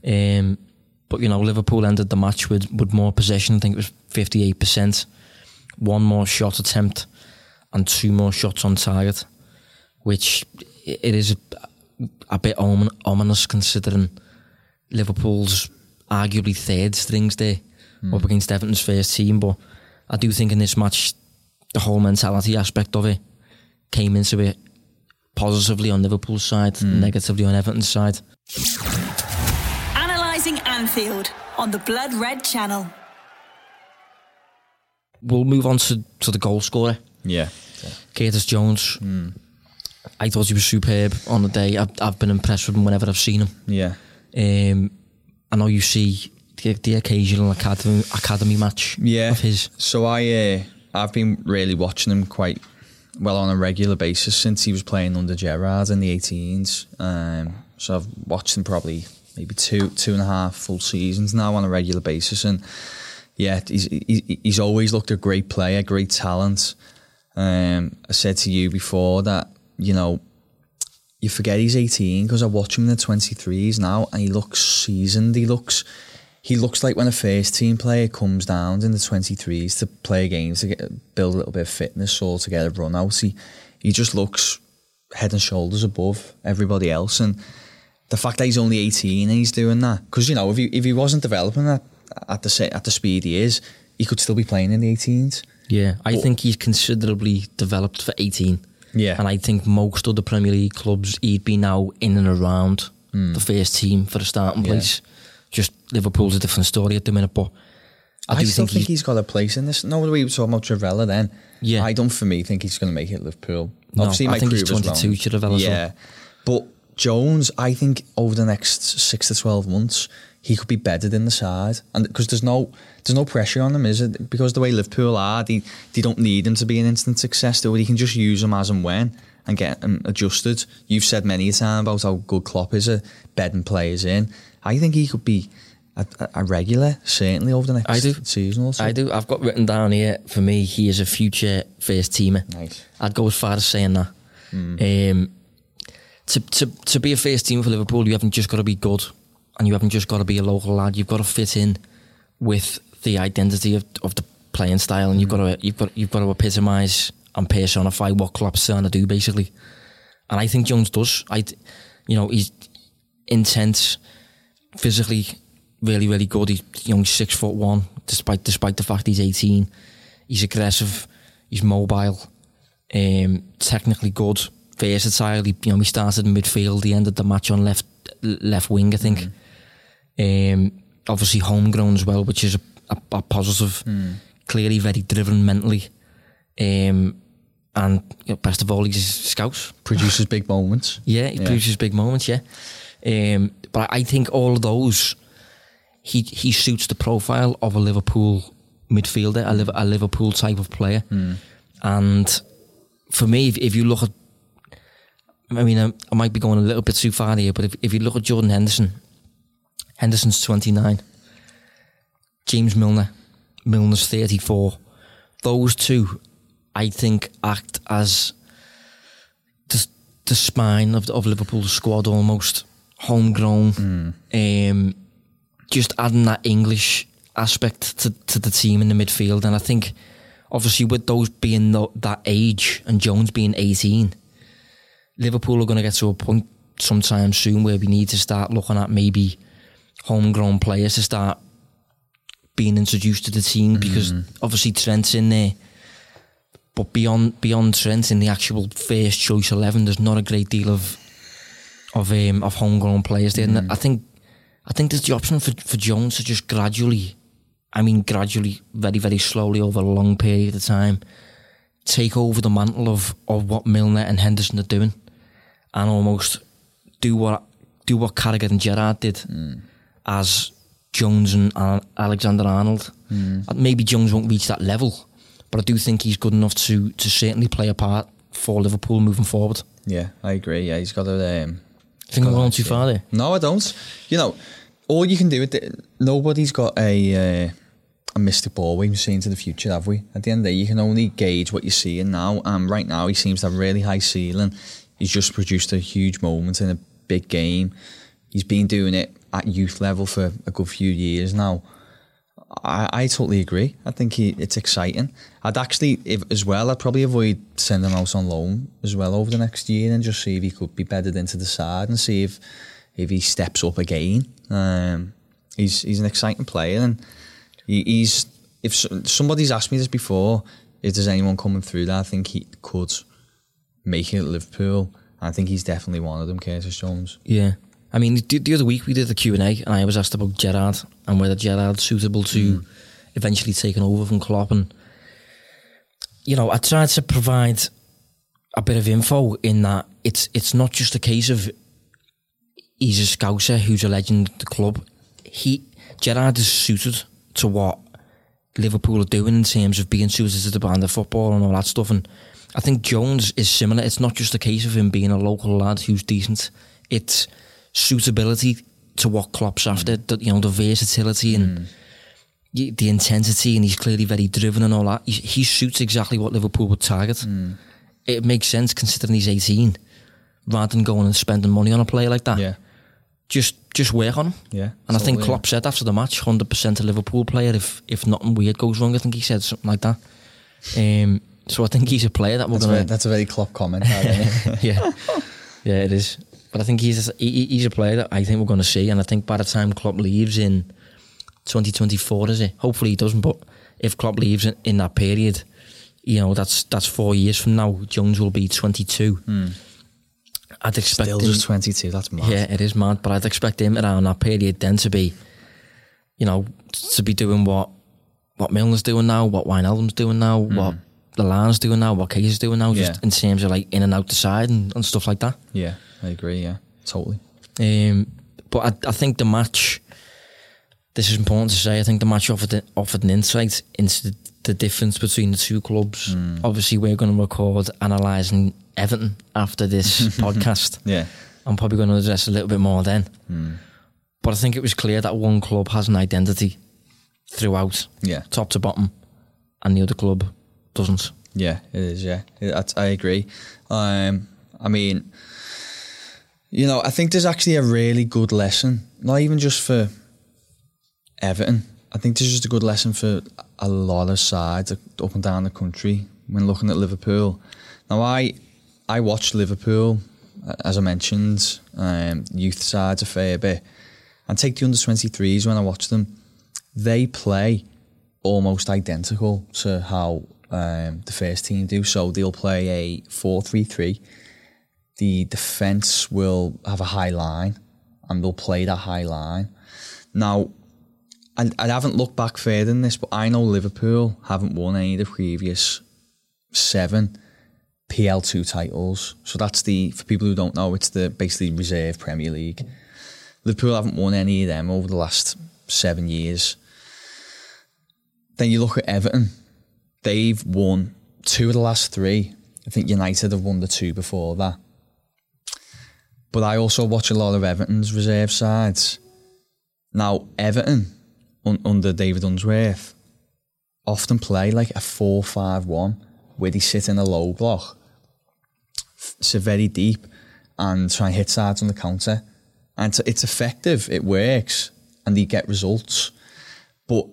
Speaker 2: Um, but you know, Liverpool ended the match with, with more possession. I think it was fifty eight percent, one more shot attempt, and two more shots on target, which it is a, a bit omin- ominous considering Liverpool's arguably third strings there up against Everton's first team. But I do think in this match, the whole mentality aspect of it came into it positively on Liverpool's side, negatively on Everton's side.
Speaker 1: Analysing Anfield on the Blood Red Channel.
Speaker 2: We'll move on to, to the goal scorer.
Speaker 3: yeah.
Speaker 2: Curtis Jones. I thought he was superb on the day. I've, I've been impressed with him whenever I've seen him.
Speaker 3: Yeah.
Speaker 2: Um, I know you see the, the occasional academy academy match
Speaker 3: Yeah.
Speaker 2: of his.
Speaker 3: So I, uh, I've been really watching him quite well on a regular basis since he was playing under Gerrard in the 18s. Um, so I've watched him probably maybe two, two and a half full seasons now on a regular basis, and yeah, he's he, he's always looked a great player, great talent. Um, I said to you before that you know you forget he's 18 because I watch him in the 23s now and he looks seasoned. He looks he looks like when a first team player comes down in the 23s to play games to get, build a little bit of fitness or to get a run out. He, he just looks head and shoulders above everybody else. And the fact that he's only 18 and he's doing that, because, you know, if he, if he wasn't developing that at the, at the speed he is, he could still be playing in the 18s.
Speaker 2: Yeah, I
Speaker 3: But-
Speaker 2: think he's considerably developed for 18.
Speaker 3: Yeah.
Speaker 2: And I think most of the Premier League clubs, he'd be now in and around hmm. the first team for the starting
Speaker 3: Yeah.
Speaker 2: place. Just Liverpool's a different story at the minute, but I,
Speaker 3: I,
Speaker 2: do
Speaker 3: still
Speaker 2: think,
Speaker 3: think,
Speaker 2: he's,
Speaker 3: he's got a place in this. No, we were talking about Chirivella then.
Speaker 2: Yeah.
Speaker 3: I don't, for me, think he's going to make it Liverpool.
Speaker 2: No,
Speaker 3: Obviously,
Speaker 2: I think he's 22,
Speaker 3: wrong.
Speaker 2: Chirivella, so-
Speaker 3: Yeah. But Jones, I think over the next six to 12 months, he could be bedded in the side. And because there's no there's no pressure on him, is it? Because the way Liverpool are, they, they don't need him to be an instant success. They can just use him as and when and get him adjusted. You've said many a time about how good Klopp is at bedding players in. I think he could be a, a- regular, certainly over the next
Speaker 2: I do.
Speaker 3: season or so.
Speaker 2: I do. I've got written down here for me, he is a future first teamer.
Speaker 3: Nice.
Speaker 2: I'd go as far as saying that. Um, to, to, to be a first team for Liverpool, you haven't just got to be good and you haven't just got to be a local lad. You've got to fit in with the identity of, of the playing style, and you've got to you've got you've got to epitomise and personify what Klopp's trying to do, basically. And I think Jones does. I, you know, he's intense, physically really really good. He's you know he's six foot one, despite despite the fact he's eighteen. He's aggressive. He's mobile. Um, technically good, versatile. He, you know, he started in midfield. He ended the match on left left wing, I think. Um, obviously homegrown as well, which is a, a, a positive. Clearly very driven mentally. Um, and you know, best of all, he's scouts.
Speaker 3: Produces big moments.
Speaker 2: Yeah, he
Speaker 3: Yeah.
Speaker 2: produces big moments. Yeah, um, but I think all of those, he he suits the profile of a Liverpool midfielder, a, a Liverpool type of player. And for me, if, if you look at, I mean, I, I might be going a little bit too far here, but if, if you look at Jordan Henderson, Henderson's 29. James Milner, Milner's 34. Those two, I think, act as the, the spine of, of Liverpool's squad almost. Homegrown. Um, just adding that English aspect to, to the team in the midfield. And I think, obviously, with those being tho- that age and Jones being 18, Liverpool are going to get to a point sometime soon where we need to start looking at maybe homegrown players to start being introduced to the team because obviously Trent's in there. But beyond beyond Trent in the actual first choice eleven, there's not a great deal of of um, of homegrown players there. And I think I think there's the option for, for Jones to just gradually, I mean gradually, very very slowly over a long period of time, take over the mantle of, of what Milner and Henderson are doing, and almost do what do what Carragher and Gerrard did as Jones and Alexander Arnold. And Maybe Jones won't reach that level, but I do think he's good enough to to certainly play a part for Liverpool moving forward.
Speaker 3: Yeah, I agree. Yeah, he's got a. Um,
Speaker 2: Think I'm
Speaker 3: got
Speaker 2: going
Speaker 3: that
Speaker 2: too
Speaker 3: skill.
Speaker 2: far there.
Speaker 3: No, I don't. You know, all you can do with it, nobody's got a uh, a mystic ball we've seen to the future, have we? At the end of the day, you can only gauge what you're seeing now. And right now, he seems to have really high ceiling. He's just produced a huge moment in a big game. He's been doing it at youth level for a good few years now. I, I totally agree. I think he, it's exciting. I'd actually, if, as well, I'd probably avoid sending him out on loan as well over the next year and just see if he could be bedded into the side and see if if he steps up again. Um, he's he's an exciting player and he, he's if somebody's asked me this before, if there's anyone coming through that I think he could make it at Liverpool, I think he's definitely one of them, Curtis Jones.
Speaker 2: Yeah. I mean, the, the other week we did the Q and A, and I was asked about Gerrard and whether Gerrard's suitable to hmm. eventually taking over from Klopp. And you know, I tried to provide a bit of info in that it's it's not just a case of he's a scouser who's a legend at the club. He Gerrard is suited to what Liverpool are doing in terms of being suited to the brand of football and all that stuff. And I think Jones is similar. It's not just a case of him being a local lad who's decent. It's suitability to what Klopp's after. The, you know, the versatility and y- the intensity, and he's clearly very driven and all that. He, he suits exactly what Liverpool would target. It makes sense considering he's 18, rather than going and spending money on a player like that.
Speaker 3: Yeah,
Speaker 2: Just just work on him.
Speaker 3: yeah.
Speaker 2: And I think Klopp said after the match, hundred percent a Liverpool player. If if nothing weird goes wrong, I think he said something like that. Um, so I think he's a player that we're gonna.
Speaker 3: very, that's a very Klopp comment. that, <laughs> isn't it?
Speaker 2: yeah, yeah, it is. But I think he's he, he's a player that I think we're going to see, and I think by the time Klopp leaves in 2024, is it? Hopefully he doesn't. But if Klopp leaves in, in that period, you know that's that's four years from now. Jones will be 22. Hmm. I'd expect
Speaker 3: Still
Speaker 2: him,
Speaker 3: just 22, that's mad.
Speaker 2: yeah, it is mad, but I'd expect him around that period then to be, you know, to be doing what what Milner's doing now, what Wijnaldum's doing now, hmm. what Lallana's doing now, what Case is doing now, just
Speaker 3: Yeah.
Speaker 2: in terms of like in and out the side and, and stuff like that.
Speaker 3: Yeah, I agree, yeah, totally.
Speaker 2: Um, but I, I think the match, this is important to say, I think the match offered, offered an insight into the, the difference between the two clubs. Obviously, we're going to record analysing Everton after this <laughs> podcast.
Speaker 3: Yeah,
Speaker 2: I'm probably going to address a little bit more then. But I think it was clear that one club has an identity throughout,
Speaker 3: yeah.
Speaker 2: top to bottom, and the other club doesn't.
Speaker 3: Yeah, it is. Yeah, that's- I agree. Um, I mean, you know, I think there's actually a really good lesson, not even just for Everton. I think there's just a good lesson for a lot of sides up and down the country when looking at Liverpool. Now, I I watched Liverpool, as I mentioned, um, youth sides a fair bit, and take the under 23s when I watch them. They play almost identical to how um, the first team do. So they'll play a 4 3 3. The defence will have a high line and they'll play that high line. Now, and I haven't looked back further than this, but I know Liverpool haven't won any of the previous seven PL2 titles. So that's the, for people who don't know, it's the basically reserve Premier League. Liverpool haven't won any of them over the last seven years. Then you look at Everton, they've won two of the last three. I think United have won the two before that. But I also watch a lot of Everton's reserve sides. Now, Everton, un- under David Unsworth, often play like a 4 5 1 where they sit in a low block, so very deep, and try and hit sides on the counter. And it's, it's effective, it works, and they get results. But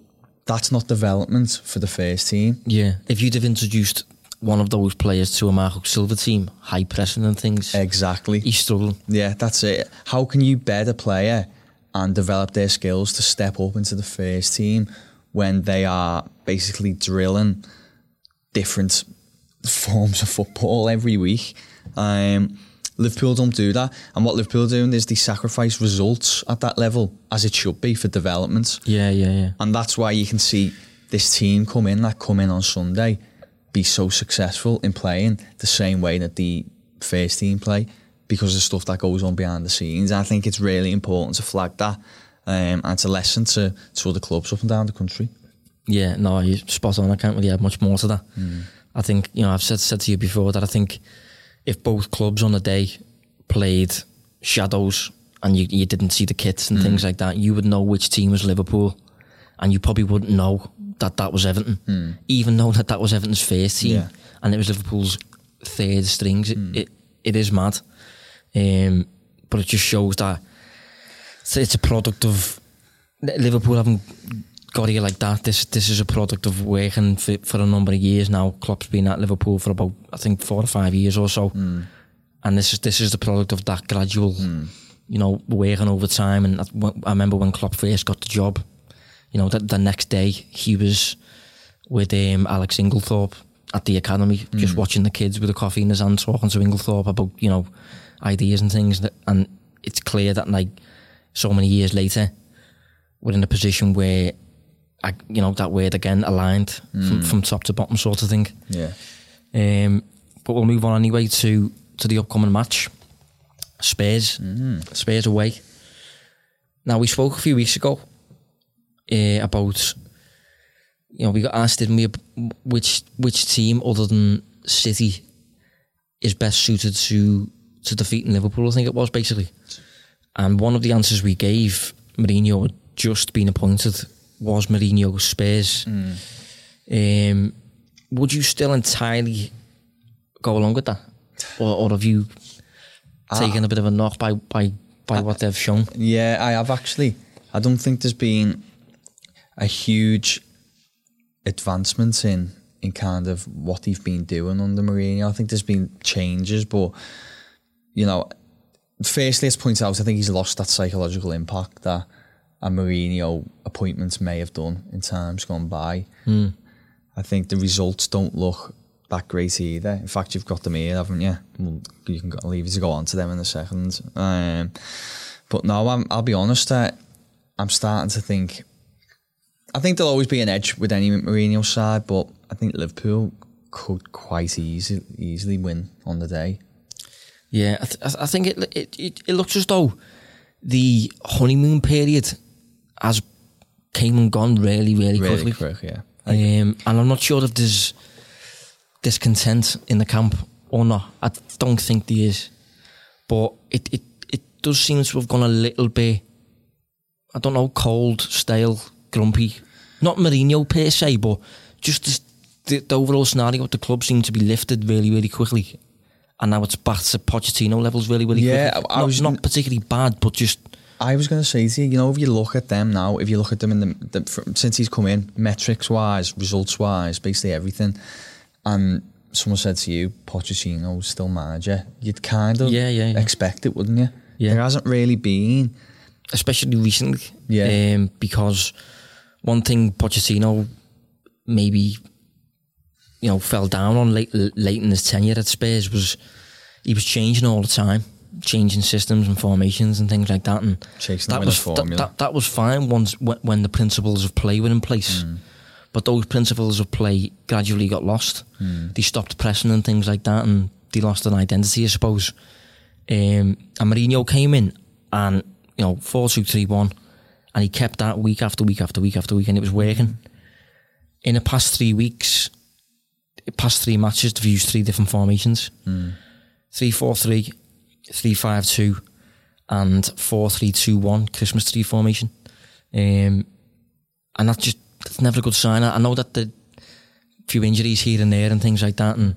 Speaker 3: that's not development for the first team.
Speaker 2: Yeah, if you'd have introduced one of those players to a Marco Silva team, high pressing and things,
Speaker 3: Exactly.
Speaker 2: he's struggling.
Speaker 3: Yeah, that's it. How can you bet a player and develop their skills to step up into the first team when they are basically drilling different forms of football every week? Um, Liverpool don't do that, and what Liverpool are doing is they sacrifice results at that level as it should be for development.
Speaker 2: Yeah, yeah, yeah.
Speaker 3: And that's why you can see this team come in, that come in on Sunday, be so successful in playing the same way that the first team play because of stuff that goes on behind the scenes. I think it's really important to flag that. Um, and it's a lesson to, to other clubs up and down the country.
Speaker 2: Yeah, no, you're spot on. I can't really add much more to that. I think, you know, I've said said to you before that I think if both clubs on the day played shadows and you, you didn't see the kits and things like that, you would know which team was Liverpool and you probably wouldn't know that that was Everton, hmm. even though that that was Everton's first team
Speaker 3: Yeah.
Speaker 2: and it was Liverpool's third strings. It, hmm. it, it is mad. Um, but it just shows that it's, it's a product of Liverpool haven't got here like that. This this is a product of working for, for a number of years now. Klopp's been at Liverpool for about I think four or five years or so, hmm. and this is this is the product of that gradual, you know, working over time. And I, I remember when Klopp first got the job, you know, that the next day he was with um, Alex Inglethorpe at the academy, just watching the kids with a coffee in his hand, talking to Inglethorpe about you know ideas and things. That, and it's clear that like so many years later, we're in a position where, I, you know, that word again aligned from, from top to bottom, sort of thing.
Speaker 3: Yeah.
Speaker 2: Um, but we'll move on anyway to to the upcoming match, Spurs, Spurs away. Now we spoke a few weeks ago uh, about, you know, we got asked didn't we which which team other than City is best suited to to defeating Liverpool. I think it was basically, and one of the answers we gave Mourinho had just been appointed was Mourinho's Spurs. Um, would you still entirely go along with that, or, or have you taken a bit of a knock by by by what they've shown?
Speaker 3: Yeah, I have actually. I don't think there's been a huge advancement in in kind of what they've been doing under Mourinho. I think there's been changes, but you know, firstly, let's point out I think he's lost that psychological impact that a Mourinho appointment may have done in times gone by. I think the results don't look that great either. In fact, you've got them here, haven't you? Well, you can leave to go on to them in a second. Um, but no, I'm, I'll be honest. Uh, I'm starting to think. I think there'll always be an edge with any Mourinho side, but I think Liverpool could quite easy, easily win on the day.
Speaker 2: Yeah, I, th- I think it, it it it looks as though the honeymoon period has came and gone really, really,
Speaker 3: Really
Speaker 2: quickly.
Speaker 3: quick, yeah.
Speaker 2: Um, and I'm not sure if there's discontent in the camp or not. I don't think there is. But it, it, it does seem to have gone a little bit, I don't know, cold, stale, grumpy. Not Mourinho per se, but just this, the, the overall scenario of the club seemed to be lifted really, really quickly. And now it's back to Pochettino levels really, really
Speaker 3: Yeah,
Speaker 2: quickly.
Speaker 3: I- I
Speaker 2: not,
Speaker 3: was-
Speaker 2: not particularly bad, but just,
Speaker 3: I was going to say to you, you know, if you look at them now, if you look at them in the, the since he's come in, metrics wise, results wise, basically everything, and someone said to you, Pochettino's still manager, you'd kind of
Speaker 2: Yeah, yeah, yeah.
Speaker 3: expect it, wouldn't you?
Speaker 2: Yeah.
Speaker 3: There hasn't really been.
Speaker 2: especially recently.
Speaker 3: Yeah.
Speaker 2: Um, because one thing Pochettino maybe you know fell down on late late in his tenure at Spurs was he was changing all the time, changing systems and formations and things like that. And
Speaker 3: Chasing
Speaker 2: that was
Speaker 3: formula.
Speaker 2: that, that was fine once when, when the principles of play were in place.
Speaker 3: Mm.
Speaker 2: But those principles of play gradually got lost.
Speaker 3: Mm.
Speaker 2: They stopped pressing and things like that, and they lost an identity, I suppose. Um, and Mourinho came in and, you know, 4 2 3 1, and he kept that week after week after week after week, and it was working. In the past three weeks, past three matches, they've used three different formations 3 4 3, 3 5 2, and 4 3 2 1 Christmas tree formation. Um, and that's just that's never a good sign. I, I know that the few injuries here and there and things like that, and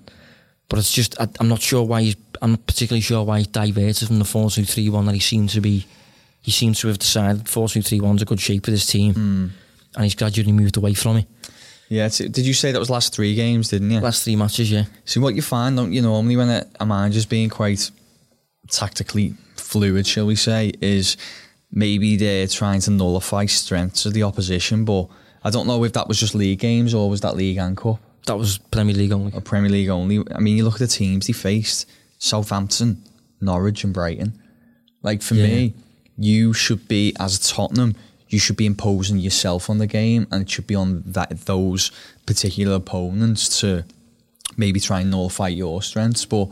Speaker 2: but it's just I, I'm not sure why he's I'm not particularly sure why he's diverted from the four two three one that he seemed to be. He seems to have decided four two three one's a good shape for this team, hmm. and he's gradually moved away from it.
Speaker 3: Yeah, it's, did you say that was last three games, didn't you?
Speaker 2: Last three matches, yeah.
Speaker 3: See, what you find, don't you, normally when a, a manager's being quite tactically fluid, shall we say, is maybe they're trying to nullify strengths of the opposition, but I don't know if that was just league games or was that league and cup
Speaker 2: That was Premier League only.
Speaker 3: or Premier League only. I mean, you look at the teams they faced: Southampton, Norwich, and Brighton. Like for
Speaker 2: Yeah.
Speaker 3: me, you should be as Tottenham. You should be imposing yourself on the game, and it should be on that those particular opponents to maybe try and nullify your strengths. But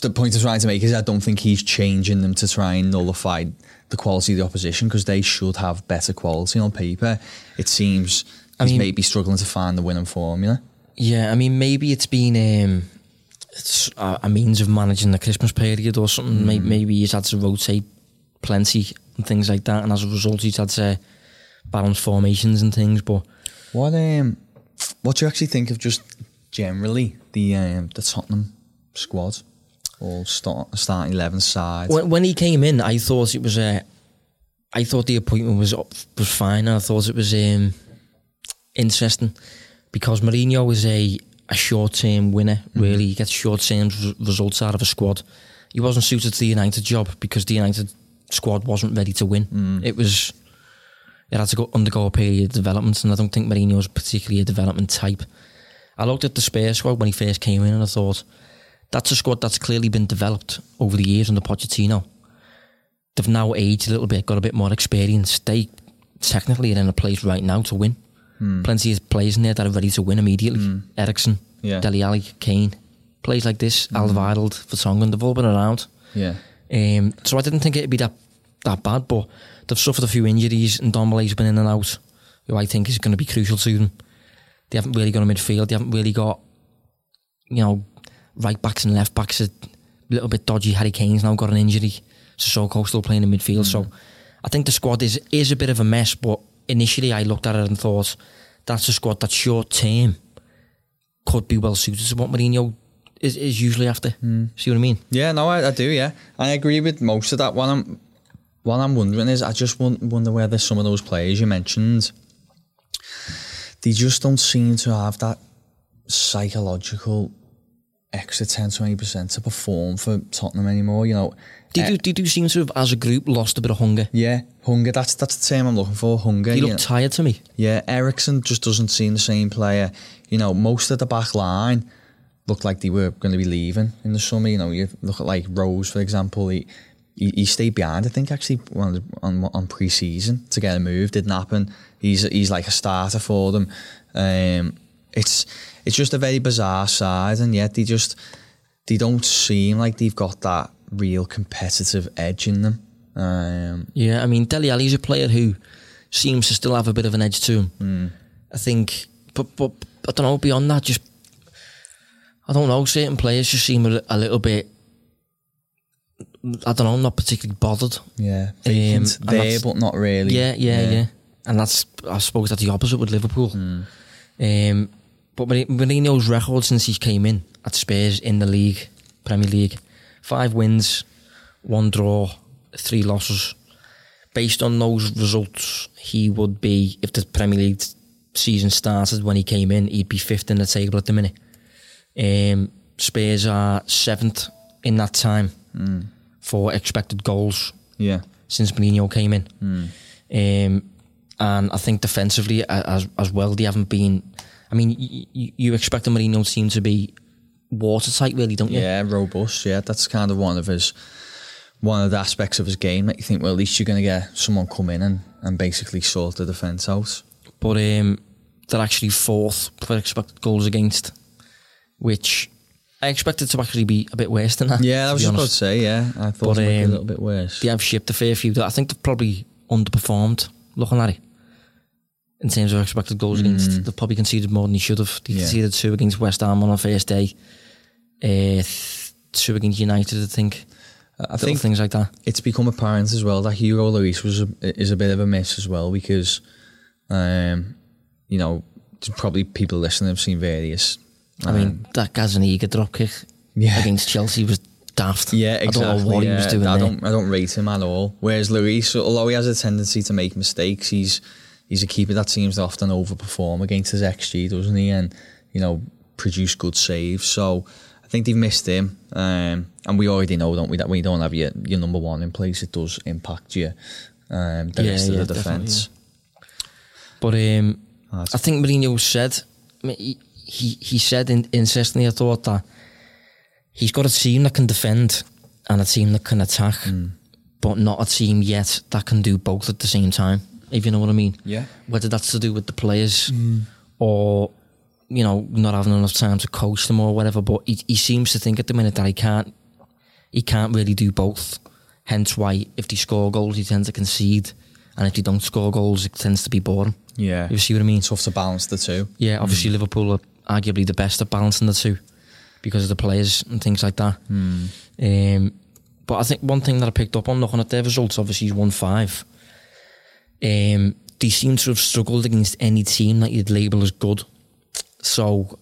Speaker 3: the point I'm trying to make is I don't think he's changing them to try and nullify the quality of the opposition because they should have better quality on paper. It seems
Speaker 2: I
Speaker 3: he's
Speaker 2: mean-
Speaker 3: maybe struggling to find the winning formula.
Speaker 2: Yeah, I mean, maybe it's been um, it's a, a means of managing the Christmas period or something. Maybe, maybe he's had to rotate plenty and things like that, and as a result, he's had to balance formations and things. But
Speaker 3: What um, what do you actually think of just generally the um, the Tottenham squad or start starting eleven side?
Speaker 2: when, when he came in, I thought it was a, I thought the appointment was was fine. and I thought it was um, interesting because Mourinho was a a short term winner. Really, he gets short term res- results out of a squad. He wasn't suited to the United job because the United squad wasn't ready to win. Mm. It was it had to go undergo a period of development, and I don't think Mourinho was particularly a development type. I looked at the Spurs squad when he first came in, and I thought that's a squad that's clearly been developed over the years under Pochettino. They've now aged a little bit, got a bit more experience. They technically are in a place right now to win. Mm. Plenty of players in there that are ready to win immediately. Mm.
Speaker 3: Eriksen, Yeah.
Speaker 2: Dele Alli, Kane, players like this, Alvarez, Vertonghen, they've all been around.
Speaker 3: yeah,
Speaker 2: Um, so I didn't think it'd be that that bad, but they've suffered a few injuries and Ndombele's been in and out, who I think is going to be crucial to them. They haven't really got a midfield. They haven't really got, you know, right backs and left backs. A little bit dodgy. Harry Kane's now got an injury. So, Sissoko still playing in midfield. So mm. I think the squad is is a bit of a mess. But initially, I looked at it and thought that's a squad that short term could be well suited to what Mourinho is, is usually after. Mm. See what I mean?
Speaker 3: yeah. No, I, I do. Yeah, I agree with most of that. one. I'm what I'm wondering is, I just wonder whether some of those players you mentioned, they just don't seem to have that psychological extra 10 20 percent to perform for Tottenham anymore. You know,
Speaker 2: They
Speaker 3: Uh,
Speaker 2: do, they do seem to have, as a group, lost a bit of hunger.
Speaker 3: Yeah, hunger. That's that's the term I'm looking for. Hunger. You
Speaker 2: look
Speaker 3: know.
Speaker 2: tired to me.
Speaker 3: Yeah, Eriksen just doesn't seem the same player. You know, most of the back line looked like they were going to be leaving in the summer. You know, you look at like Rose, for example. He he, he stayed behind. I think actually on on, on pre-season to get a move didn't happen. He's he's like a starter for them. Um, it's it's just a very bizarre side, and yet they just they don't seem like they've got that real competitive edge in them. Um,
Speaker 2: Yeah, I mean, Dele Alli's a player who seems to still have a bit of an edge to him.
Speaker 3: Hmm.
Speaker 2: I think, but but I don't know. Beyond that, just I don't know. Certain players just seem a, a little bit. I don't know. I'm not particularly bothered.
Speaker 3: yeah, vacant
Speaker 2: and
Speaker 3: there, but not really.
Speaker 2: Yeah, yeah, yeah. And that's I suppose that's the opposite with Liverpool. Um, but Mourinho's record since he came in at Spurs in the league, Premier League, five wins, one draw, three losses. Based on those results, he would be if the Premier League season started when he came in, he'd be fifth in the table at the minute. Um, Spurs are seventh in that time for expected goals
Speaker 3: yeah.
Speaker 2: since Mourinho came in. Um, and I think defensively as as well, they haven't been. I mean, y- y- you expect the Mourinho team to be watertight, really, don't you?
Speaker 3: Yeah, robust. Yeah, that's kind of one of his one of the aspects of his game that you think, well, at least you're going to get someone come in and, and basically sort the defence out.
Speaker 2: But um, they're actually fourth for expected goals against, which I expected to actually be a bit worse than that.
Speaker 3: Yeah, I was just about to say. Yeah, I thought
Speaker 2: But,
Speaker 3: be a
Speaker 2: um,
Speaker 3: little bit worse.
Speaker 2: They have shipped a fair few. I think they've probably underperformed looking at it in terms of expected goals against. They've probably conceded more than they should have. They
Speaker 3: Mm. Yeah.
Speaker 2: conceded two against West Ham on the first day, uh, two against United, I think.
Speaker 3: I
Speaker 2: Little
Speaker 3: think
Speaker 2: things like that.
Speaker 3: it's become apparent as well that Hugo Lloris was a, is a bit of a miss as well because, um, you know, probably people listening have seen various.
Speaker 2: I mean, that Gazzaniga drop kick
Speaker 3: Yeah.
Speaker 2: against Chelsea was daft.
Speaker 3: Yeah, exactly.
Speaker 2: I don't know what
Speaker 3: yeah.
Speaker 2: he was doing
Speaker 3: I
Speaker 2: there.
Speaker 3: don't, I don't rate him at all. Whereas Lloris, although he has a tendency to make mistakes, he's he's a keeper that seems to often overperform against his XG, doesn't he? And you know, produce good saves. So I think they've missed him. Um, and we already know, don't we, that when you don't have your, your number one in place, it does impact you. Um, the
Speaker 2: Yeah,
Speaker 3: rest
Speaker 2: yeah,
Speaker 3: of the defence.
Speaker 2: But um,
Speaker 3: That's-
Speaker 2: I think Mourinho said I mean, he he, he said in, incessantly. I thought that he's got a team that can defend and a team that can attack, hmm. but not a team yet that can do both at the same time. If you know what I mean.
Speaker 3: Yeah.
Speaker 2: Whether that's to do with the players hmm. or you know not having enough time to coach them or whatever, but he, he seems to think at the minute that he can't he can't really do both. Hence why if they score goals, he tends to concede, and if they don't score goals, it tends to be boring.
Speaker 3: Yeah.
Speaker 2: You see what I mean?
Speaker 3: Tough to balance the two.
Speaker 2: Yeah, obviously hmm. Liverpool are arguably the best at balancing the two because of the players and things like that. Um, but I think one thing that I picked up on looking at their results, obviously, is one five. Um, they seem to have struggled against any team that you'd label as good. So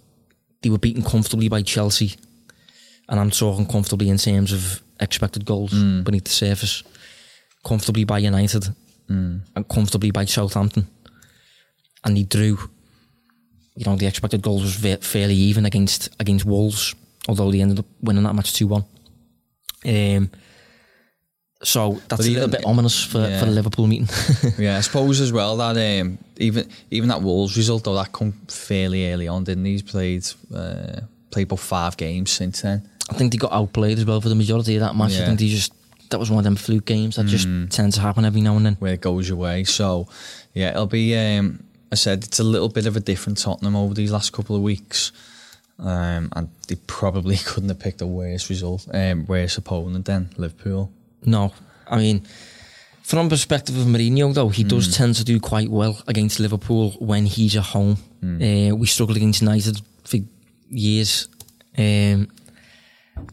Speaker 2: they were beaten comfortably by Chelsea, and I'm talking comfortably in terms of expected goals beneath the surface. Comfortably by United, and comfortably by Southampton, and he drew you know, the expected goals was fairly even against against Wolves, although they ended up winning that match 2 1. Um, so that's
Speaker 3: But
Speaker 2: a little bit ominous for,
Speaker 3: yeah.
Speaker 2: for the Liverpool meeting. <laughs>
Speaker 3: Yeah, I suppose as well that um, even even that Wolves result though that come fairly early on, didn't he? He's played uh, played about five games since then.
Speaker 2: I think they got outplayed as well for the majority of that match. I think they just that was one of them fluke games that just tends to happen every now and then.
Speaker 3: where it goes your way. So, yeah, it'll be. Um, I said it's a little bit of a different Tottenham over these last couple of weeks, um, and they probably <laughs> couldn't have picked a worse result, um, worse opponent than Liverpool.
Speaker 2: No, I mean, from perspective of Mourinho, though, he
Speaker 3: Hmm.
Speaker 2: does tend to do quite well against Liverpool when he's at home.
Speaker 3: Hmm.
Speaker 2: Uh, we struggled against United for years, um,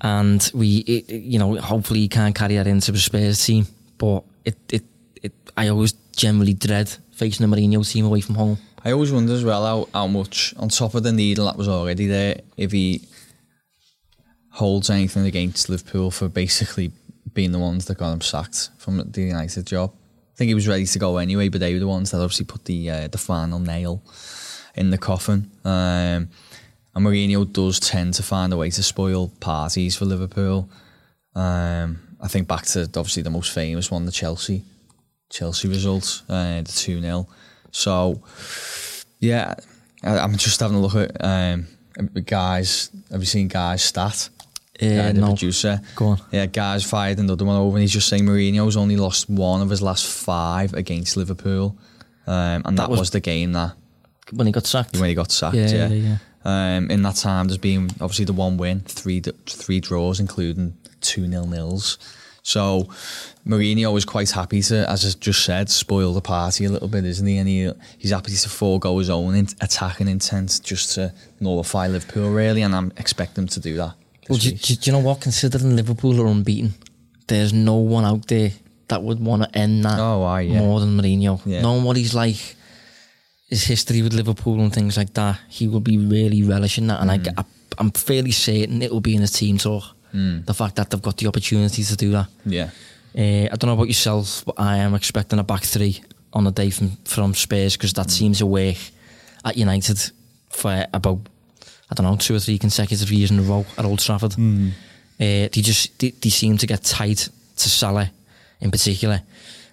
Speaker 2: and we, it, it- you know, hopefully he can't carry that into the Spurs team. But it, it, it, I always generally dread facing a Mourinho team away from home.
Speaker 3: I always wonder as well how, how much on top of the needle that was already there, if he holds anything against Liverpool for basically being the ones that got him sacked from the United job. I think he was ready to go anyway, but they were the ones that obviously put the uh, the final nail in the coffin. Um, and Mourinho does tend to find a way to spoil parties for Liverpool. Um, I think back to obviously the most famous one, the Chelsea Chelsea result, uh, the two 0 So yeah, I, I'm just having a look at um, guys. Have you seen Guy's stat?
Speaker 2: Uh,
Speaker 3: the
Speaker 2: no.
Speaker 3: producer.
Speaker 2: Go on.
Speaker 3: Yeah, guys fired another one over, and he's just saying Mourinho's only lost one of his last five against Liverpool, um, and that,
Speaker 2: was-
Speaker 3: was, the game that
Speaker 2: When he got sacked.
Speaker 3: when he got sacked.
Speaker 2: Yeah,
Speaker 3: Yeah,
Speaker 2: yeah,
Speaker 3: Um, in that time, there's been obviously the one win, three three draws, including two nil nils. So Mourinho was quite happy to, as I just said, spoil the party a little bit, isn't he? And he, he's happy to forego his own in- attacking intent just to nullify Liverpool, really. And I'm expecting him to do that.
Speaker 2: Well, do, do, do you know what? Considering Liverpool are unbeaten, there's no one out there that would want to end that
Speaker 3: Oh, yeah.
Speaker 2: more than Mourinho.
Speaker 3: Yeah.
Speaker 2: Knowing what he's like, his history with Liverpool and things like that, he will be really relishing that. And
Speaker 3: Mm.
Speaker 2: I, I, I'm fairly certain it will be in his team talk.
Speaker 3: Mm.
Speaker 2: The fact that they've got the opportunity to do that.
Speaker 3: yeah.
Speaker 2: Uh, I don't know about yourself, but I am expecting a back three on a day from, from Spurs because that seems to work at United for about, I don't know, two or three consecutive years in a row at Old Trafford. Uh, they just they, they seem to get tight to Salah in particular,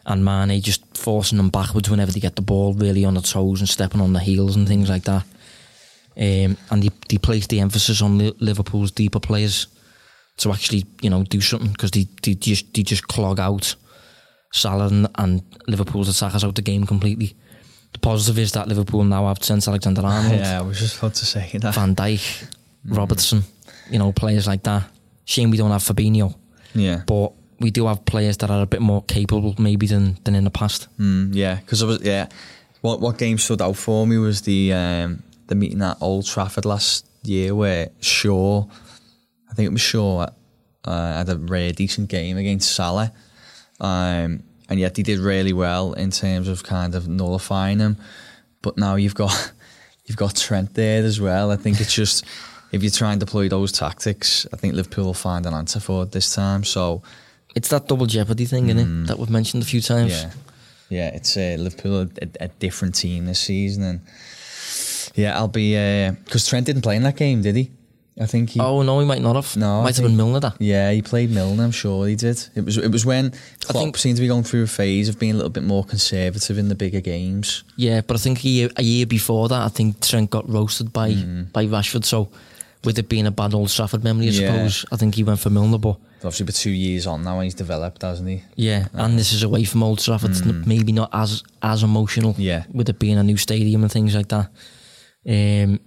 Speaker 2: and Mane just forcing them backwards whenever they get the ball really on the toes and stepping on the heels and things like that. Um, and they, they place the emphasis on Li- Liverpool's deeper players to actually, you know, do something because they, they just they just clog out Salah and, and Liverpool's attackers out the game completely. The positive is that Liverpool now have Trent Alexander-Arnold,
Speaker 3: Yeah, I was just about to say that.
Speaker 2: Van Dijk, Robertson, you know, players like that. Shame we don't have Fabinho,
Speaker 3: Yeah.
Speaker 2: but we do have players that are a bit more capable maybe than, than in the past.
Speaker 3: Mm, yeah, because I was yeah. What what game stood out for me was the um, the meeting at Old Trafford last year where Shaw, I think it was Shaw, uh, had a rare decent game against Salah, um, and yet he did really well in terms of kind of nullifying him. But now you've got <laughs> you've got Trent there as well. I think it's just if you try and deploy those tactics, I think Liverpool will find an answer for it this time. So
Speaker 2: It's that double jeopardy thing, isn't it? That we've mentioned a few times.
Speaker 3: yeah, yeah, it's uh, Liverpool a, a different team this season, and yeah, I'll be because Trent didn't play in that game, did he? I think he.
Speaker 2: Oh no, he might not have.
Speaker 3: No, I
Speaker 2: might have been Milner. That.
Speaker 3: Yeah, he played Milner. I'm sure he did. It was it was when Klopp
Speaker 2: think-
Speaker 3: seemed to be going through a phase of being a little bit more conservative in the bigger games.
Speaker 2: Yeah, but I think a year, a year before that, I think Trent got roasted by
Speaker 3: Mm.
Speaker 2: by Rashford. So, with it being a bad Old Trafford memory, I
Speaker 3: Yeah.
Speaker 2: suppose, I think he went for Milner. But
Speaker 3: Obviously, but two years on now, he's developed, hasn't he?
Speaker 2: yeah, and this is away from Old Trafford. It's maybe not as as emotional.
Speaker 3: Mm. Yeah.
Speaker 2: with it being a new stadium and things like that. Um,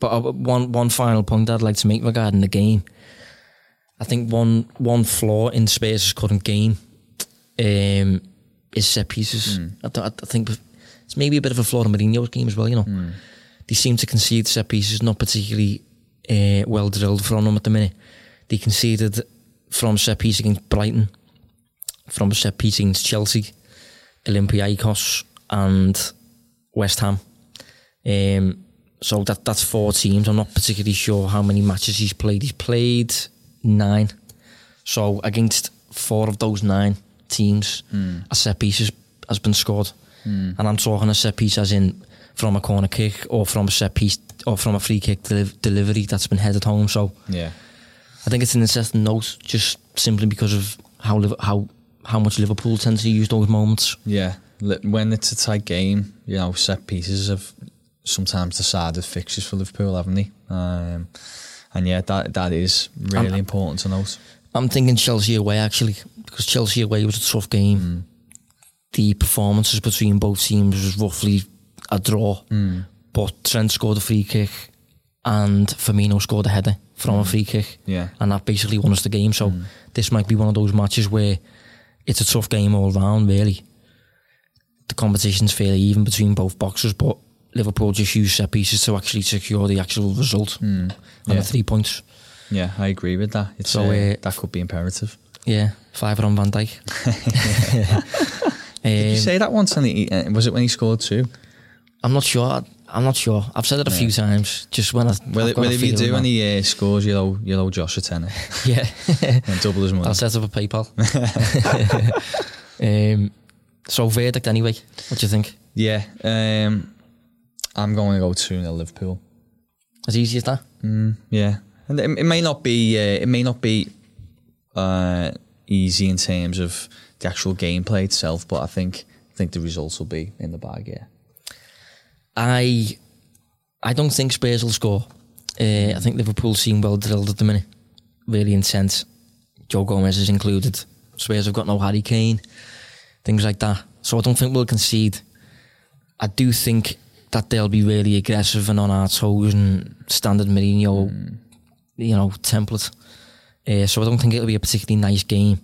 Speaker 2: but uh, one one final point I'd like to make regarding the game. I think one one flaw in Spurs' current game um, is set pieces. I, th- I think it's maybe a bit of a flaw in Mourinho's game as well. You know, they seem to concede set pieces not particularly uh, well drilled from them at the minute. They conceded from set piece against Brighton, from set piece against Chelsea, Olympiacos, and West Ham. Um, so that that's four teams. I'm not particularly sure how many matches he's played. He's played nine. So against four of those nine teams, hmm. a set piece has, has been scored. Hmm. And I'm talking a set piece as in from a corner kick or from a set piece or from a free kick deli- delivery that's been headed home. So
Speaker 3: Yeah,
Speaker 2: I think it's an interesting note just simply because of how how how much Liverpool tends to use those moments.
Speaker 3: yeah. When it's a tight game, you know, set pieces have sometimes decided fixtures for Liverpool, haven't they? Um, and yeah, that that is really
Speaker 2: Um,
Speaker 3: important to note.
Speaker 2: I'm thinking Chelsea away actually because Chelsea away was a tough game. The performances between both teams was roughly a draw, but Trent scored a free kick and Firmino scored a header from a free kick,
Speaker 3: Yeah.
Speaker 2: and that basically won us the game. So this might be one of those matches where it's a tough game all round. Really, the competition's fairly even between both boxers, but Liverpool just used set pieces to actually secure the actual result and
Speaker 3: Yeah.
Speaker 2: the three points.
Speaker 3: Yeah, I agree with that. It's
Speaker 2: So,
Speaker 3: uh,
Speaker 2: uh,
Speaker 3: that could be imperative.
Speaker 2: Yeah, five on Van Dijk. <laughs>
Speaker 3: Did you
Speaker 2: Um,
Speaker 3: say that once? And he, uh, was it when he scored two?
Speaker 2: I'm not sure. I'm not sure. I've said it a few times. Just when I
Speaker 3: Well, if you do and he uh, scores, you'll owe, you'll owe Josh a tenner <laughs>
Speaker 2: yeah, <laughs>
Speaker 3: and double his money.
Speaker 2: I'll set up a PayPal. um, so verdict anyway. What do you think?
Speaker 3: Yeah, um, I'm going to go 2 0 Liverpool.
Speaker 2: As easy as that?
Speaker 3: Yeah, and it, it may not be uh, it may not be uh, easy in terms of the actual gameplay itself, but I think I think the results will be in the bag. Yeah,
Speaker 2: I I don't think Spurs will score. Uh, I think Liverpool seem well drilled at the minute. Really intense. Joe Gomez is included. Spurs have got no Harry Kane. Things like that. So I don't think we'll concede. I do think that they'll be really aggressive and on our toes and standard Mourinho, you know, template. Uh, eh, so I don't think it'll be a particularly nice game.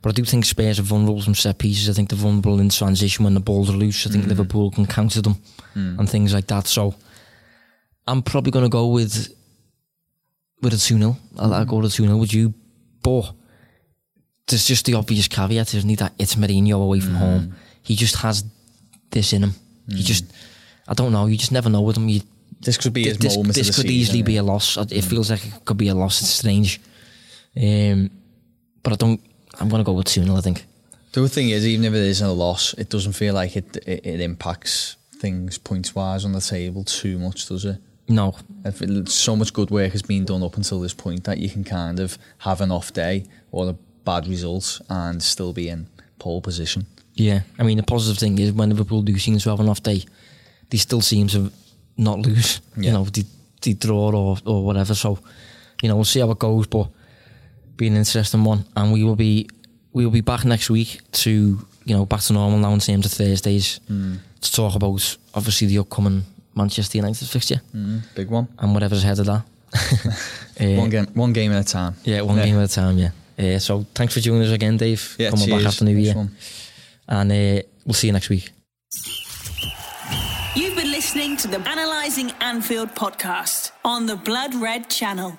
Speaker 2: But I do think Spurs are vulnerable from set pieces. I think they're vulnerable in transition when the balls are loose. I think mm. Liverpool can counter them mm. and things like that. So I'm probably going to go with with a 2 0. I'll, I'll go to 2 0 with you. But there's just the obvious caveat, isn't he, that it's Mourinho away from mm. home. He just has this in him. He just, I don't know, you just never know with him. You,
Speaker 3: this could be his
Speaker 2: this,
Speaker 3: moment.
Speaker 2: this could
Speaker 3: season,
Speaker 2: easily be a loss. It feels like it could be a loss. It's strange. Um, but I don't, I'm going to go with 2 0, I think.
Speaker 3: The other thing is, even if it isn't a loss, it doesn't feel like it it, it impacts things points wise on the table too much, does it?
Speaker 2: No,
Speaker 3: so much good work has been done up until this point that you can kind of have an off day or a bad result and still be in pole position.
Speaker 2: Yeah, I mean the positive thing is when Liverpool do seem to have an off day, they still seem to not lose. You know, they, they draw or or whatever. So, you know, we'll see how it goes. But be an interesting one, and we will be we will be back next week to you know back to normal now in terms of Thursdays to talk about obviously the upcoming Manchester United fixture
Speaker 3: Mm, big one.
Speaker 2: and whatever's ahead of that. <laughs> Uh,
Speaker 3: one game, one game at a time.
Speaker 2: yeah, one game at a time. Yeah. Uh, so thanks for joining us again, Dave.
Speaker 3: Yeah,
Speaker 2: Coming
Speaker 3: cheers.
Speaker 2: back after New Year,
Speaker 3: one.
Speaker 2: and uh, we'll see you next week.
Speaker 1: You've been listening to the Analyzing Anfield podcast on the Blood Red channel.